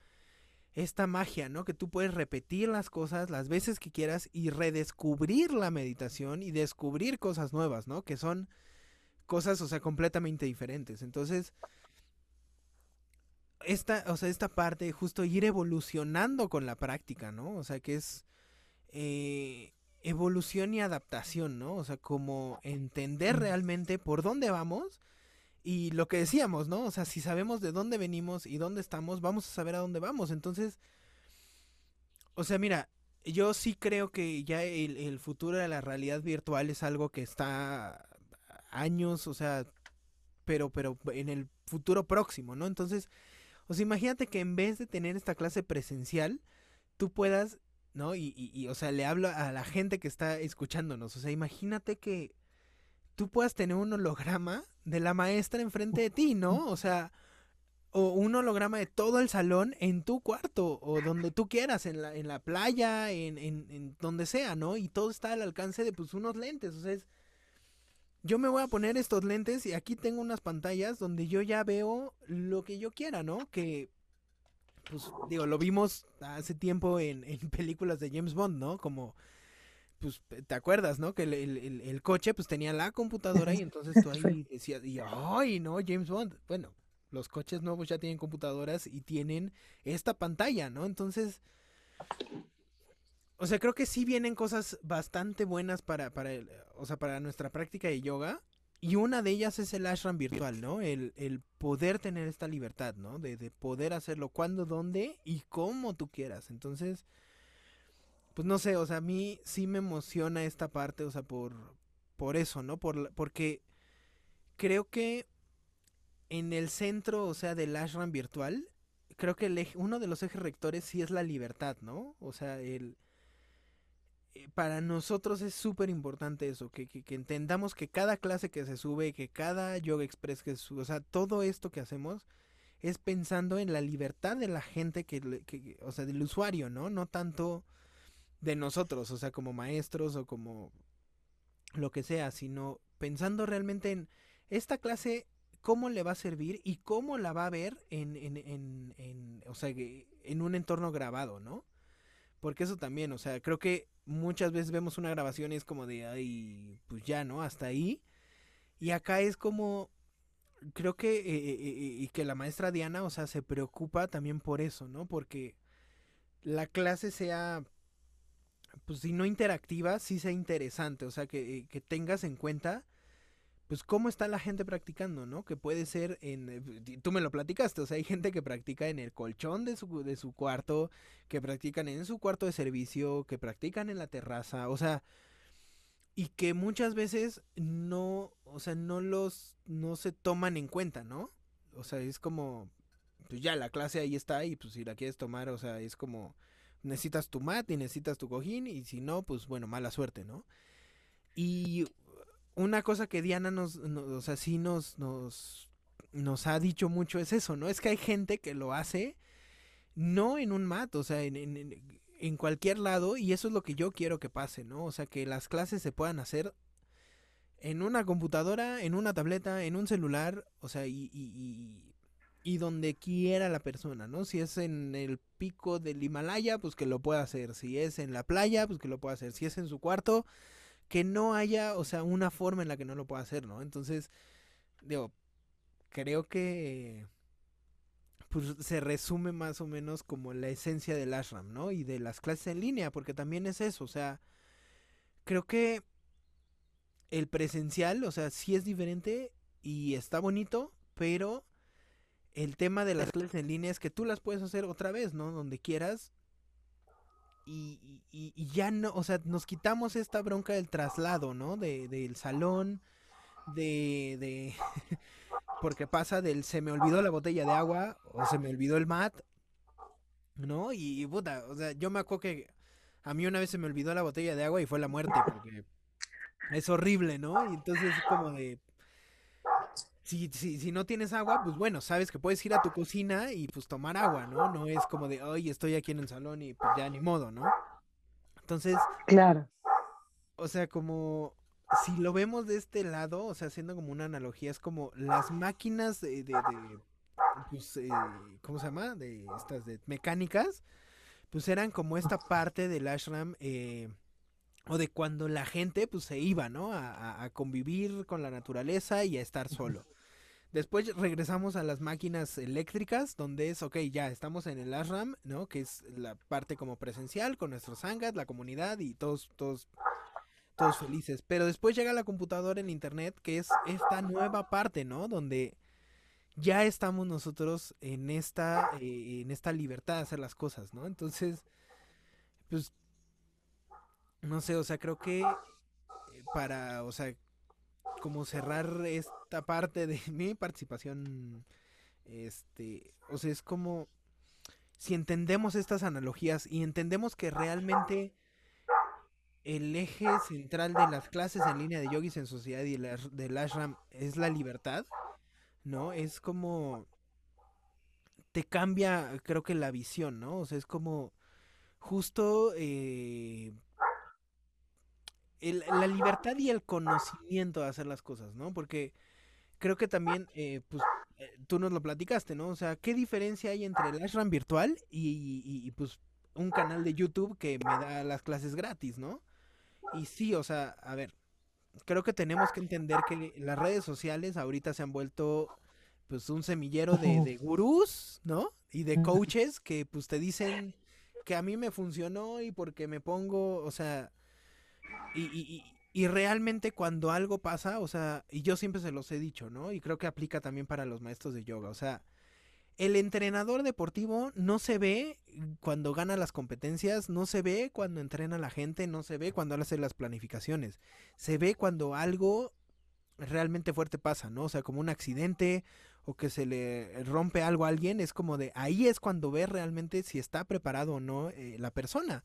S1: esta magia, ¿no? Que tú puedes repetir las cosas las veces que quieras y redescubrir la meditación y descubrir cosas nuevas, ¿no? Que son cosas, o sea, completamente diferentes. Entonces, esta, o sea, esta parte, justo ir evolucionando con la práctica, ¿no? O sea, que es eh, evolución y adaptación, ¿no? O sea, como entender realmente por dónde vamos y lo que decíamos, ¿no? O sea, si sabemos de dónde venimos y dónde estamos, vamos a saber a dónde vamos. Entonces, o sea, mira, yo sí creo que ya el, futuro de la realidad virtual es algo que está años, o sea, pero, pero en el futuro próximo, ¿no? Entonces, o sea, imagínate que en vez de tener esta clase presencial, tú puedas, ¿no? Y, y, o sea, le hablo a la gente que está escuchándonos. O sea, imagínate que tú puedas tener un holograma de la maestra enfrente de ti, ¿no? O sea, o un holograma de todo el salón en tu cuarto, o donde tú quieras, en la, en la playa, en, en, en donde sea, ¿no? Y todo está al alcance de pues unos lentes. O sea, es yo me voy a poner estos lentes y aquí tengo unas pantallas donde yo ya veo lo que yo quiera, ¿no? Que, pues, digo, lo vimos hace tiempo en, en películas de James Bond, ¿no? Como, pues, ¿te acuerdas, no? Que el, el, el coche, pues, tenía la computadora y entonces tú ahí decías, y, ay, no, James Bond. Bueno, los coches nuevos ya tienen computadoras y tienen esta pantalla, ¿no? Entonces, o sea, creo que sí vienen cosas bastante buenas para, para, el, o sea, para nuestra práctica de yoga. Y una de ellas es el ashram virtual, ¿no? El, el poder tener esta libertad, ¿no? De, de, poder hacerlo cuando, dónde y cómo tú quieras. Entonces, pues no sé, o sea, a mí sí me emociona esta parte, o sea, por, por eso, ¿no? Por, porque creo que en el centro, o sea, del ashram virtual, creo que el eje, uno de los ejes rectores sí es la libertad, ¿no? O sea, el eh, para nosotros es súper importante eso, que, que, entendamos que cada clase que se sube, que cada Yoga Express que se sube, o sea, todo esto que hacemos es pensando en la libertad de la gente, que, que, o sea, del usuario, ¿no? No tanto de nosotros, o sea, como maestros o como lo que sea, sino pensando realmente en, esta clase, ¿cómo le va a servir y cómo la va a ver en, en, en, en o sea, en un entorno grabado, ¿no? Porque eso también, o sea, creo que muchas veces vemos una grabación y es como de, ay, pues ya, ¿no? Hasta ahí. Y acá es como, creo que, eh, eh, eh, y que la maestra Diana, o sea, se preocupa también por eso, ¿no? Porque la clase sea, pues si no interactiva, sí sea interesante, o sea, que, que tengas en cuenta pues cómo está la gente practicando, ¿no? Que puede ser en, tú me lo platicaste, o sea, hay gente que practica en el colchón de su, de su cuarto, que practican en su cuarto de servicio, que practican en la terraza, o sea, y que muchas veces no, o sea, no los, no se toman en cuenta, ¿no? O sea, es como, pues ya la clase ahí está y pues si la quieres tomar, o sea, es como, necesitas tu mat y necesitas tu cojín y si no, pues bueno, mala suerte, ¿no? Y una cosa que Diana nos, o sea, sí nos, nos, nos ha dicho mucho es eso, ¿no? Es que hay gente que lo hace no en un mat, o sea, en, en, en cualquier lado, y eso es lo que yo quiero que pase, ¿no? O sea, que las clases se puedan hacer en una computadora, en una tableta, en un celular, o sea, y, y, y, donde quiera la persona, ¿no? Si es en el pico del Himalaya, pues que lo pueda hacer. Si es en la playa, pues que lo pueda hacer. Si es en su cuarto, que no haya, o sea, una forma en la que no lo pueda hacer, ¿no? Entonces, digo, creo que pues, se resume más o menos como la esencia del ashram, ¿no? Y de las clases en línea, porque también es eso, o sea, creo que el presencial, o sea, sí es diferente y está bonito, pero el tema de las clases en línea es que tú las puedes hacer otra vez, ¿no? Donde quieras y, y, ya no, o sea, nos quitamos esta bronca del traslado, ¿no? De, del salón, de, de, porque pasa del se me olvidó la botella de agua o se me olvidó el mat, ¿no? Y, puta, o sea, yo me acuerdo que a mí una vez se me olvidó la botella de agua y fue la muerte, porque es horrible, ¿no? Y entonces es como de, si, si, si, no tienes agua, pues bueno, sabes que puedes ir a tu cocina y pues tomar agua, ¿no? No es como de, oye, estoy aquí en el salón y pues ya ni modo, ¿no? Entonces,
S2: claro.
S1: O sea, como si lo vemos de este lado, o sea, haciendo como una analogía, es como las máquinas de, de, pues, eh, ¿cómo se llama? De estas de mecánicas, pues eran como esta parte del ashram, eh, o de cuando la gente pues se iba, ¿no? A, a, convivir con la naturaleza y a estar solo. Después regresamos a las máquinas eléctricas, donde es, ok, ya estamos en el ashram, ¿no? Que es la parte como presencial, con nuestros sangas, la comunidad y todos, todos, todos felices. Pero después llega la computadora, en internet, que es esta nueva parte, ¿no? Donde ya estamos nosotros en esta, eh, en esta libertad de hacer las cosas, ¿no? Entonces, pues, no sé, o sea, creo que eh, para, o sea, como cerrar esta parte de mi participación, este, o sea, es como si entendemos estas analogías y entendemos que realmente el eje central de las clases en línea de yogis en sociedad y del ashram es la libertad, ¿no? Es como te cambia, creo que la visión, ¿no? O sea, es como justo eh, la libertad y el conocimiento de hacer las cosas, ¿no? Porque creo que también, eh, pues, eh, tú nos lo platicaste, ¿no? O sea, ¿qué diferencia hay entre el ashram virtual y, pues, un canal de YouTube que me da las clases gratis, ¿no? Y sí, o sea, a ver, creo que tenemos que entender que las redes sociales ahorita se han vuelto, pues, un semillero de, de gurús, ¿no? Y de coaches que, pues, te dicen que a mí me funcionó y porque me pongo, o sea, y, y, y, realmente cuando algo pasa, o sea, y yo siempre se los he dicho, ¿no? Y creo que aplica también para los maestros de yoga, o sea, el entrenador deportivo no se ve cuando gana las competencias, no se ve cuando entrena a la gente, no se ve cuando hace las planificaciones, se ve cuando algo realmente fuerte pasa, ¿no? O sea, como un accidente o que se le rompe algo a alguien, es como de ahí es cuando ve realmente si está preparado o no eh, la persona.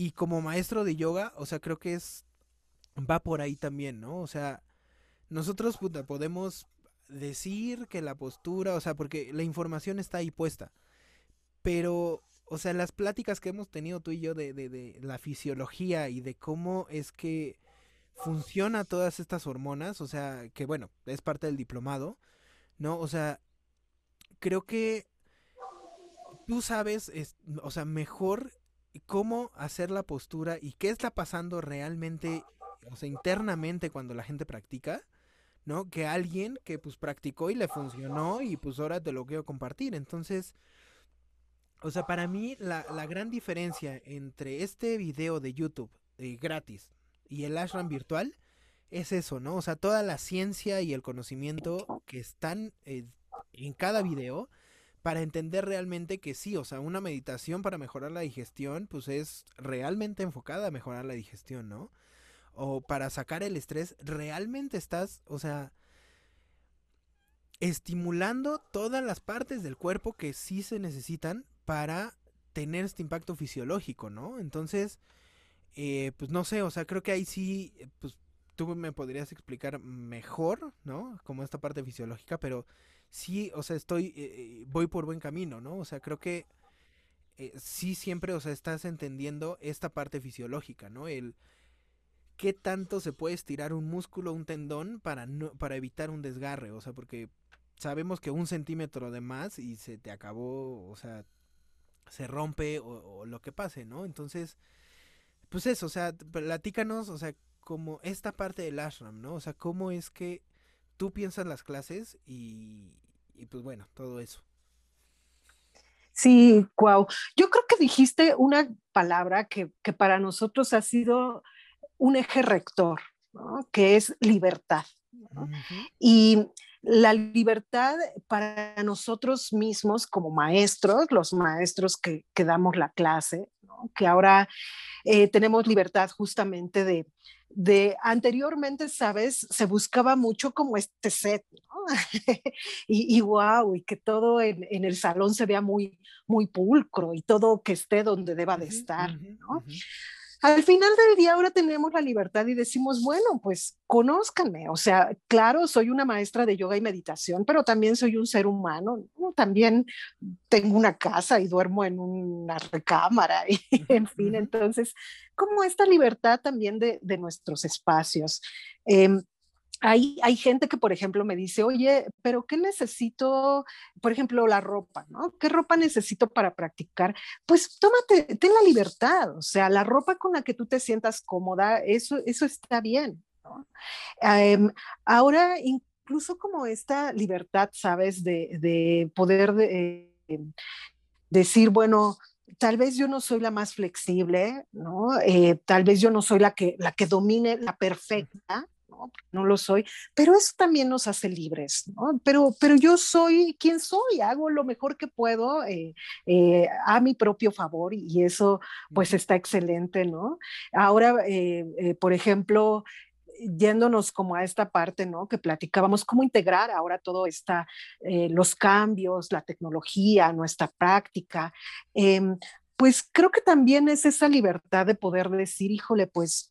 S1: Y como maestro de yoga, o sea, creo que es. Va por ahí también, ¿no? O sea, nosotros podemos decir que la postura, o sea, porque la información está ahí puesta. Pero, o sea, las pláticas que hemos tenido tú y yo de, de, de la fisiología y de cómo es que funciona todas estas hormonas, o sea, que bueno, es parte del diplomado, ¿no? O sea, creo que tú sabes, o sea, mejor cómo hacer la postura y qué está pasando realmente, o sea, internamente cuando la gente practica, ¿no? Que alguien que pues practicó y le funcionó y pues ahora te lo quiero compartir. Entonces, o sea, para mí la, la gran diferencia entre este video de YouTube eh, gratis y el ashram virtual es eso, ¿no? O sea, toda la ciencia y el conocimiento que están eh, en cada video para entender realmente que sí, o sea, una meditación para mejorar la digestión, pues es realmente enfocada a mejorar la digestión, ¿no? O para sacar el estrés, realmente estás, o sea, estimulando todas las partes del cuerpo que sí se necesitan para tener este impacto fisiológico, ¿no? Entonces, eh, pues no sé, o sea, creo que ahí sí, pues tú me podrías explicar mejor, ¿no? Como esta parte fisiológica, pero sí, o sea, estoy, eh, eh, voy por buen camino, ¿no? O sea, creo que sí siempre, o sea, estás entendiendo esta parte fisiológica, ¿no? El qué tanto se puede estirar un músculo, un tendón para, no, para evitar un desgarre, o sea, porque sabemos que un centímetro de más y se te acabó, o sea, se rompe o, lo que pase, ¿no? Entonces, pues eso, o sea, platícanos, o sea, como esta parte del ashram, ¿no? O sea, cómo es que tú piensas las clases y, pues bueno, todo eso.
S2: Sí, wow. Yo creo que dijiste una palabra que, para nosotros ha sido un eje rector, ¿no? que es libertad. Y la libertad para nosotros mismos como maestros, los maestros que, que damos la clase, que ahora eh, tenemos libertad justamente de, de anteriormente, sabes, se buscaba mucho como este set, ¿no? y, y, wow, y que todo en, en, el salón se vea muy, muy pulcro y todo que esté donde deba de estar, ¿no? Al final del día ahora tenemos la libertad y decimos, bueno, pues conózcanme. O sea, claro, soy una maestra de yoga y meditación, pero también soy un ser humano. También tengo una casa y duermo en una recámara y en fin, entonces, como esta libertad también de, de nuestros espacios. Eh, hay, hay, gente que, por ejemplo, me dice, oye, pero ¿qué necesito? Por ejemplo, la ropa, ¿no? ¿Qué ropa necesito para practicar? Pues tómate, ten la libertad, o sea, la ropa con la que tú te sientas cómoda, eso, eso está bien, ¿no? Em, ahora, incluso como esta libertad, ¿sabes? De, de poder de, eh, decir, bueno, tal vez yo no soy la más flexible, ¿no? Eh, tal vez yo no soy la que, la que domine la perfecta, ¿no? lo soy, pero eso también nos hace libres, ¿no? Pero, pero yo soy quien soy, hago lo mejor que puedo eh, eh, a mi propio favor y eso pues está excelente, ¿no? Ahora, eh, por ejemplo, yéndonos como a esta parte, ¿no? Que platicábamos, cómo integrar ahora todo está, los cambios, la tecnología, nuestra práctica. Em, pues creo que también es esa libertad de poder decir, híjole, pues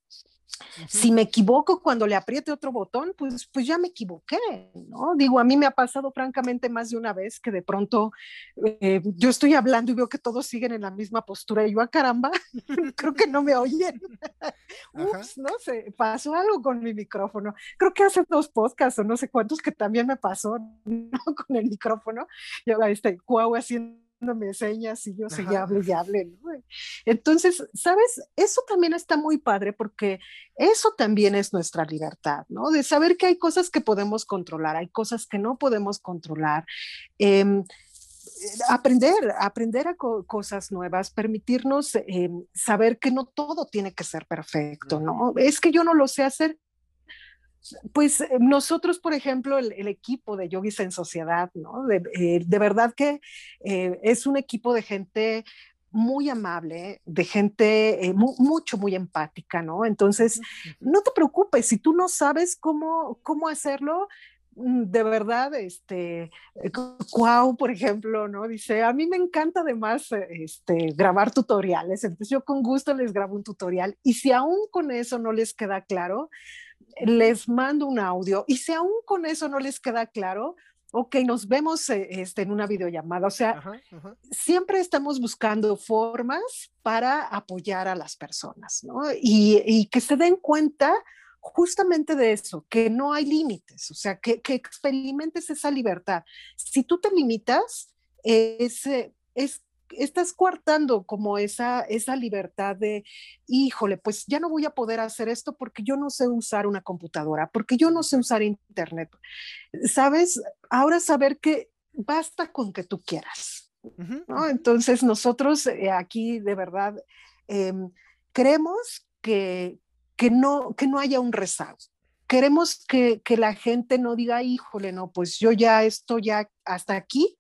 S2: si me equivoco cuando le apriete otro botón, pues, pues ya me equivoqué, ¿no? Digo, a mí me ha pasado francamente más de una vez que de pronto eh, yo estoy hablando y veo que todos siguen en la misma postura y yo, a ah, caramba, creo que no me oyen. Ups, no sé, pasó algo con mi micrófono. Creo que hace dos podcasts o no sé cuántos que también me pasó ¿no? con el micrófono. Yo, este, cuau, haciendo me señas y yo seguía hable y hable. ¿no? Entonces, ¿sabes? Eso también está muy padre porque eso también es nuestra libertad, ¿no? De saber que hay cosas que podemos controlar, hay cosas que no podemos controlar. Em, aprender, aprender a cosas nuevas, permitirnos em, saber que no todo tiene que ser perfecto, ¿no? Es que yo no lo sé hacer, pues eh, nosotros, por ejemplo, el, equipo de Yogis en Sociedad, ¿no? De, eh, verdad que eh, es un equipo de gente muy amable, de gente mucho, muy empática, ¿no? Entonces, no te preocupes, si tú no sabes cómo, cómo hacerlo, mm, de verdad, este, Cuau, por ejemplo, ¿no? Dice, a mí me encanta además este, grabar tutoriales, entonces yo con gusto les grabo un tutorial y si aún con eso no les queda claro, les mando un audio y si aún con eso no les queda claro, ok, nos vemos eh, este, en una videollamada. O sea, siempre estamos buscando formas para apoyar a las personas, ¿no? Y, y, que se den cuenta justamente de eso, que no hay límites, o sea, que, que experimentes esa libertad. Si tú te limitas, es, es estás coartando como esa, esa libertad de, híjole, pues ya no voy a poder hacer esto porque yo no sé usar una computadora, porque yo no sé usar internet. ¿Sabes? Ahora saber que basta con que tú quieras. ¿no? Entonces nosotros eh, aquí de verdad em, creemos que, que, no, que no haya un rezago queremos que, que, la gente no diga, híjole, no, pues yo ya estoy ya hasta aquí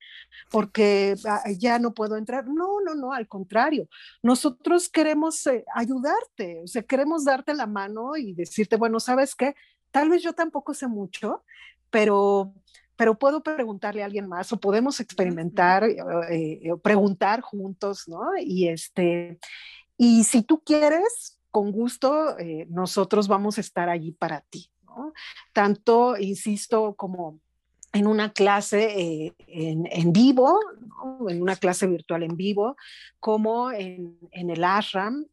S2: porque ah, ya no puedo entrar. No, no, no, al contrario. Nosotros queremos eh, ayudarte, o sea, queremos darte la mano y decirte, bueno, ¿sabes qué? Tal vez yo tampoco sé mucho, pero pero puedo preguntarle a alguien más o podemos experimentar, eh, eh, preguntar juntos, ¿no? Y este, y si tú quieres, con gusto, nosotros vamos a estar allí para ti. Tanto, insisto, como en una clase eh, en, vivo, en una clase virtual en vivo, como en, el ashram.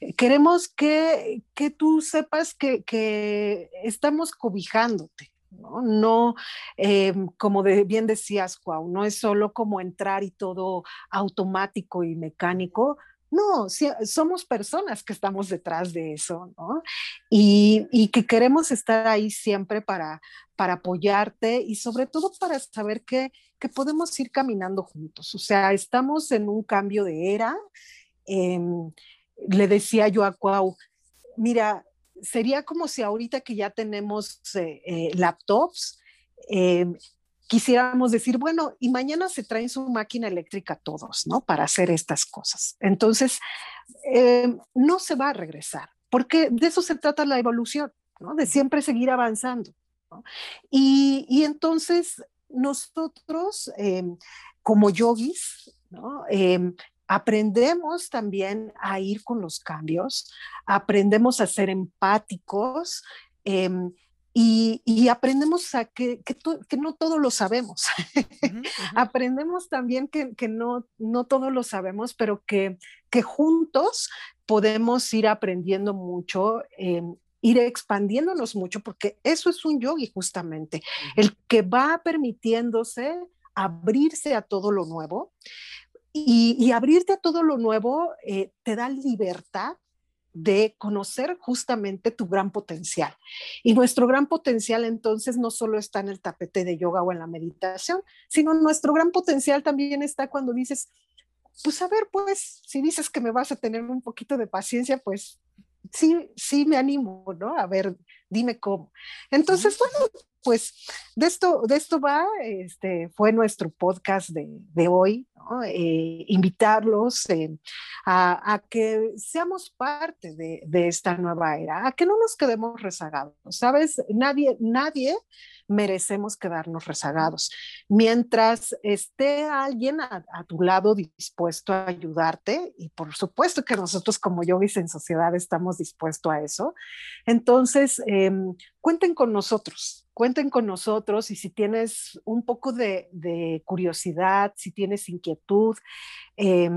S2: Eh, queremos que, tú sepas que, estamos cobijándote. No, eh, como bien decías, Cuau, no es solo como entrar y todo automático y mecánico, no, somos personas que estamos detrás de eso, ¿no? Y, que queremos estar ahí siempre para, para apoyarte y sobre todo para saber que, podemos ir caminando juntos. O sea, estamos en un cambio de era. Em, le decía yo a Cuau, mira, sería como si ahorita que ya tenemos eh, eh, laptops, em, quisiéramos decir, bueno, y mañana se traen su máquina eléctrica todos, ¿no? Para hacer estas cosas. Entonces, eh, no se va a regresar, porque de eso se trata la evolución, ¿no? De siempre seguir avanzando. Y, entonces, nosotros, eh, como yogis, ¿no? Eh, aprendemos también a ir con los cambios, aprendemos a ser empáticos, y, aprendemos a que, que, no todo lo sabemos. aprendemos también que, que, no, no todo lo sabemos, pero que, que juntos podemos ir aprendiendo mucho, eh, ir expandiéndonos mucho, porque eso es un yogi justamente, el que va permitiéndose abrirse a todo lo nuevo. Y, abrirte a todo lo nuevo eh, te da libertad de conocer justamente tu gran potencial. Y nuestro gran potencial entonces no solo está en el tapete de yoga o en la meditación, sino nuestro gran potencial también está cuando dices, pues a ver, pues si dices que me vas a tener un poquito de paciencia, pues sí, sí me animo, ¿no? A ver, dime cómo. Entonces, bueno, pues de esto, de esto va, este, fue nuestro podcast de, hoy, eh, invitarlos eh, a, que seamos parte de, de, esta nueva era, a que no nos quedemos rezagados, ¿sabes? Nadie, nadie merecemos quedarnos rezagados. Mientras esté alguien a, tu lado dispuesto a ayudarte, y por supuesto que nosotros como yogis en sociedad estamos dispuestos a eso, entonces em, cuenten con nosotros, cuenten con nosotros y si tienes un poco de, de curiosidad, si tienes inquietud, eh,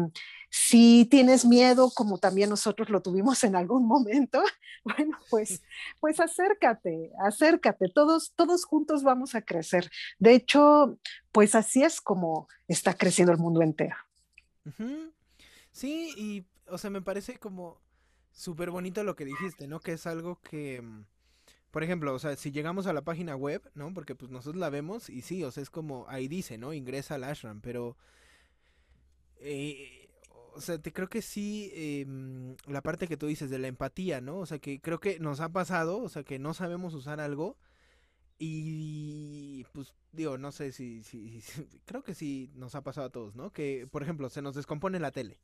S2: si tienes miedo, como también nosotros lo tuvimos en algún momento, bueno, pues, pues acércate, acércate, todos, todos juntos vamos a crecer. De hecho, pues así es como está creciendo el mundo entero.
S1: Sí, y, o sea, me parece como súper bonito lo que dijiste, ¿no? Que es algo que, mm, por ejemplo, o sea, si llegamos a la página web, ¿no? Porque pues nosotros la vemos y sí, o sea, es como, ahí dice, ¿no? Ingresa al ashram, pero... Eh, o sea, te creo que sí, em, la parte que tú dices de la empatía, ¿no? O sea, que creo que nos ha pasado, o sea, que no sabemos usar algo y pues digo, no sé si, si, creo que sí nos ha pasado a todos, ¿no? Que, por ejemplo, se nos descompone la tele,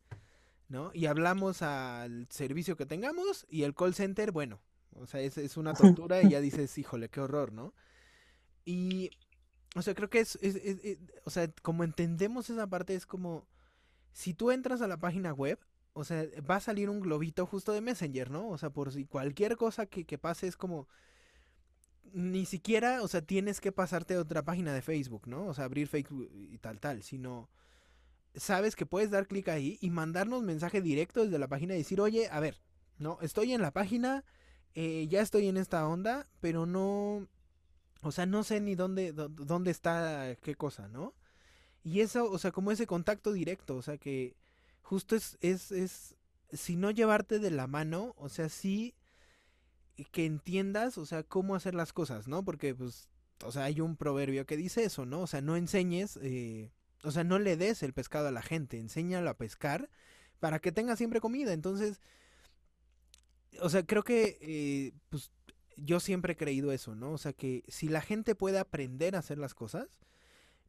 S1: ¿no? Y hablamos al servicio que tengamos y el call center, bueno, o sea, es, es una tortura y ya dices, híjole, qué horror, ¿no? Y, o sea, creo que es, es, o sea, como entendemos esa parte, es como si tú entras a la página web, o sea, va a salir un globito justo de Messenger, ¿no? O sea, por si cualquier cosa que, pase es como... Ni siquiera, o sea, tienes que pasarte a otra página de Facebook, ¿no? O sea, abrir Facebook y tal, tal, sino... Sabes que puedes dar clic ahí y mandarnos mensaje directo desde la página y decir, oye, a ver, no, estoy en la página, eh, ya estoy en esta onda, pero no, o sea, no sé ni dónde, dónde está qué cosa, ¿no? Y eso, o sea, como ese contacto directo, o sea, que justo es, es, es, si no llevarte de la mano, o sea, sí que entiendas, o sea, cómo hacer las cosas, ¿no? Porque, pues, o sea, hay un proverbio que dice eso, ¿no? O sea, no enseñes, eh, o sea, no le des el pescado a la gente, enséñalo a pescar para que tenga siempre comida. Entonces, o sea, creo que, eh, pues, yo siempre he creído eso, ¿no? O sea, que si la gente puede aprender a hacer las cosas,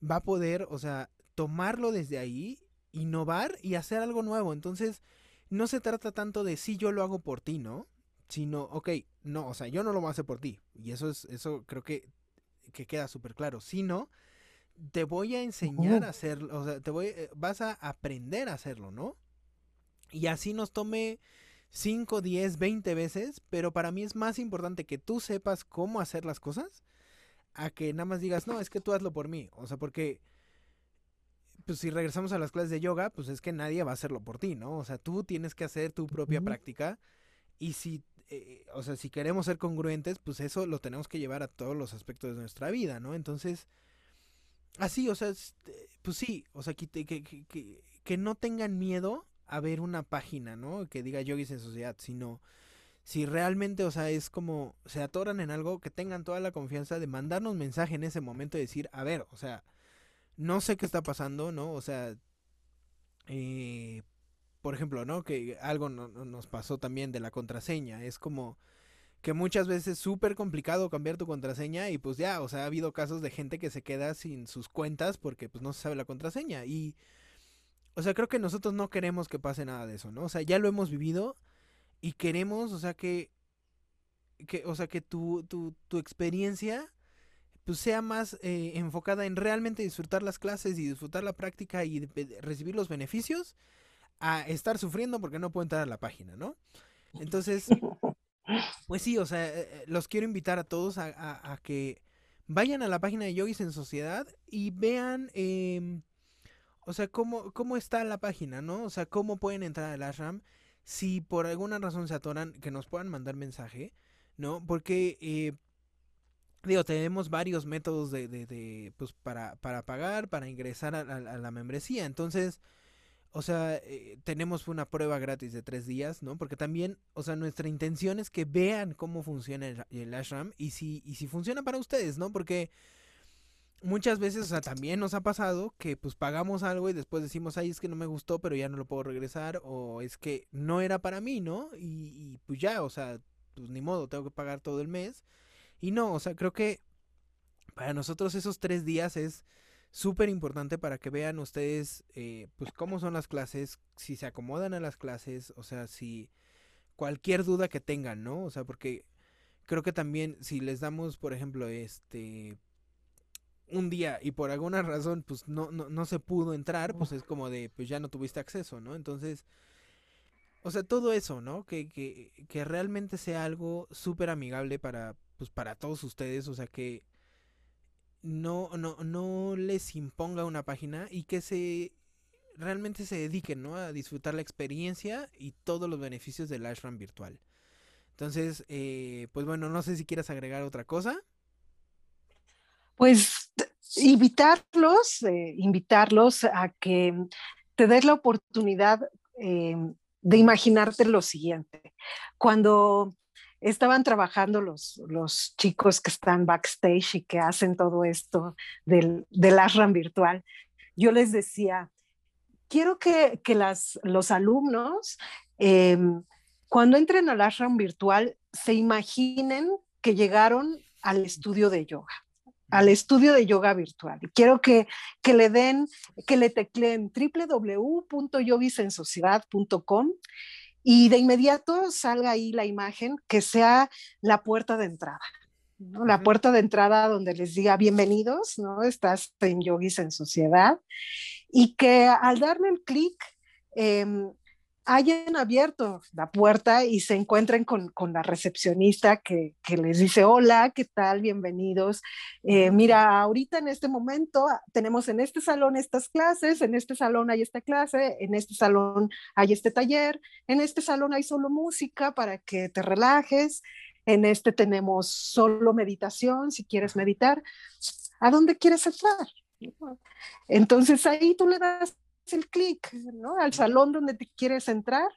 S1: va a poder, o sea, tomarlo desde ahí, innovar y hacer algo nuevo. Entonces, no se trata tanto de si yo lo hago por ti, ¿no? Sino, ok, no, o sea, yo no lo voy a hacer por ti. Y eso es, eso creo que, que queda súper claro. Sino, te voy a enseñar a hacerlo, o sea, te voy, eh, vas a aprender a hacerlo, ¿no? Y así nos tome 5, 10, 20 veces, pero para mí es más importante que tú sepas cómo hacer las cosas a que nada más digas, no, es que tú hazlo por mí. O sea, porque, pues si regresamos a las clases de yoga, pues es que nadie va a hacerlo por ti, ¿no? O sea, tú tienes que hacer tu propia práctica y si, eh, o sea, si queremos ser congruentes, pues eso lo tenemos que llevar a todos los aspectos de nuestra vida, ¿no? Entonces, así, o sea, pues sí, o sea, que, que, que, que no tengan miedo a ver una página, ¿no? Que diga yogis en sociedad, sino si realmente, o sea, es como se atoran en algo, que tengan toda la confianza de mandarnos mensaje en ese momento y decir, a ver, o sea, no sé qué está pasando, ¿no? O sea, eh, por ejemplo, ¿no? Que algo nos pasó también de la contraseña, es como que muchas veces es súper complicado cambiar tu contraseña y pues ya, o sea, ha habido casos de gente que se queda sin sus cuentas porque pues no se sabe la contraseña y o sea, creo que nosotros no queremos que pase nada de eso, ¿no? O sea, ya lo hemos vivido y queremos, o sea, que, que o sea, que tu, tu, tu experiencia pues sea más eh, enfocada en realmente disfrutar las clases y disfrutar la práctica y recibir los beneficios a estar sufriendo porque no puedo entrar a la página, ¿no? Entonces, pues sí, o sea, eh, los quiero invitar a todos a, a, que vayan a la página de Yogis en Sociedad y vean eh, o sea, ¿cómo, cómo está la página, ¿no? O sea, cómo pueden entrar al ashram. Si por alguna razón se atoran, que nos puedan mandar mensaje, ¿no? Porque, eh, digo, tenemos varios métodos de, de, de pues, para, para pagar, para ingresar a, la membresía. Entonces, o sea, eh, tenemos una prueba gratis de tres días, ¿no? Porque también, o sea, nuestra intención es que vean cómo funciona el, el ashram y si, y si funciona para ustedes, ¿no? Porque muchas veces, o sea, también nos ha pasado que pues pagamos algo y después decimos, ay, es que no me gustó, pero ya no lo puedo regresar, o es que no era para mí, ¿no? Y, pues ya, o sea, pues ni modo, tengo que pagar todo el mes. Y no, o sea, creo que para nosotros esos tres días es súper importante para que vean ustedes, eh, pues cómo son las clases, si se acomodan a las clases, o sea, si cualquier duda que tengan, ¿no? O sea, porque creo que también si les damos, por ejemplo, este un día y por alguna razón pues no, no, no se pudo entrar, pues es como de pues ya no tuviste acceso, ¿no? Entonces, o sea, todo eso, ¿no? Que, que, que realmente sea algo súper amigable para, pues para todos ustedes, o sea, que no, no, no les imponga una página y que se realmente se dediquen, ¿no? A disfrutar la experiencia y todos los beneficios del ashram virtual. Entonces, eh, pues bueno, no sé si quieras agregar otra cosa.
S2: Pues invitarlos, eh, invitarlos a que te des la oportunidad eh, de imaginarte lo siguiente. Cuando estaban trabajando los, chicos que están backstage y que hacen todo esto del, del ashram virtual, yo les decía, quiero que, que las, los alumnos, em, cuando entren al ashram virtual, se imaginen que llegaron al estudio de yoga al estudio de yoga virtual. Y quiero que, que le den, que le tecleen www.yogisensociedad.com y de inmediato salga ahí la imagen que sea la puerta de entrada. La puerta de entrada donde les diga bienvenidos, ¿no? Estás en Yogis en Sociedad. Y que al darle el clic, em, hayan abierto la puerta y se encuentren con, la recepcionista que, les dice, hola, ¿qué tal? Bienvenidos. Eh, mira, ahorita en este momento tenemos en este salón estas clases, en este salón hay esta clase, en este salón hay este taller, en este salón hay solo música para que te relajes. En este tenemos solo meditación, si quieres meditar. ¿A dónde quieres entrar? Entonces ahí tú le das el clic ¿no? al salón donde te quieres entrar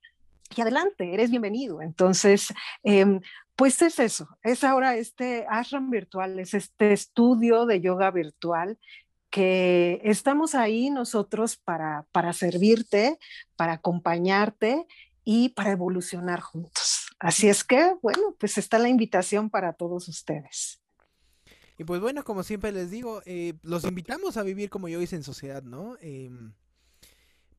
S2: y adelante, eres bienvenido. Entonces, em, pues es eso, es ahora este ashram virtual, es este estudio de yoga virtual que estamos ahí nosotros para, para servirte, para acompañarte y para evolucionar juntos. Así es que, bueno, pues está la invitación para todos ustedes.
S1: Y pues bueno, como siempre les digo, eh, los invitamos a vivir como yo hice en sociedad, ¿no? Em,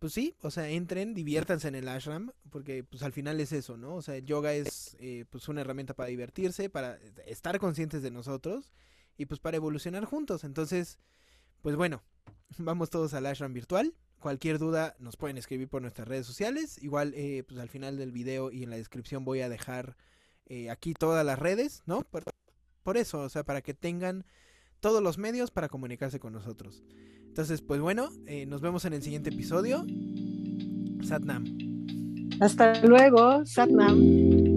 S1: pues sí, o sea, entren, diviértanse en el ashram, porque pues al final es eso, ¿no? O sea, el yoga es eh, pues una herramienta para divertirse, para estar conscientes de nosotros y pues para evolucionar juntos. Entonces, pues bueno, vamos todos al ashram virtual. Cualquier duda nos pueden escribir por nuestras redes sociales. Igual, eh, pues al final del video y en la descripción voy a dejar aquí todas las redes, ¿no? por eso, o sea, para que tengan todos los medios para comunicarse con nosotros. Entonces, pues bueno, eh, nos vemos en el siguiente episodio. Satnam.
S2: Hasta luego, Satnam.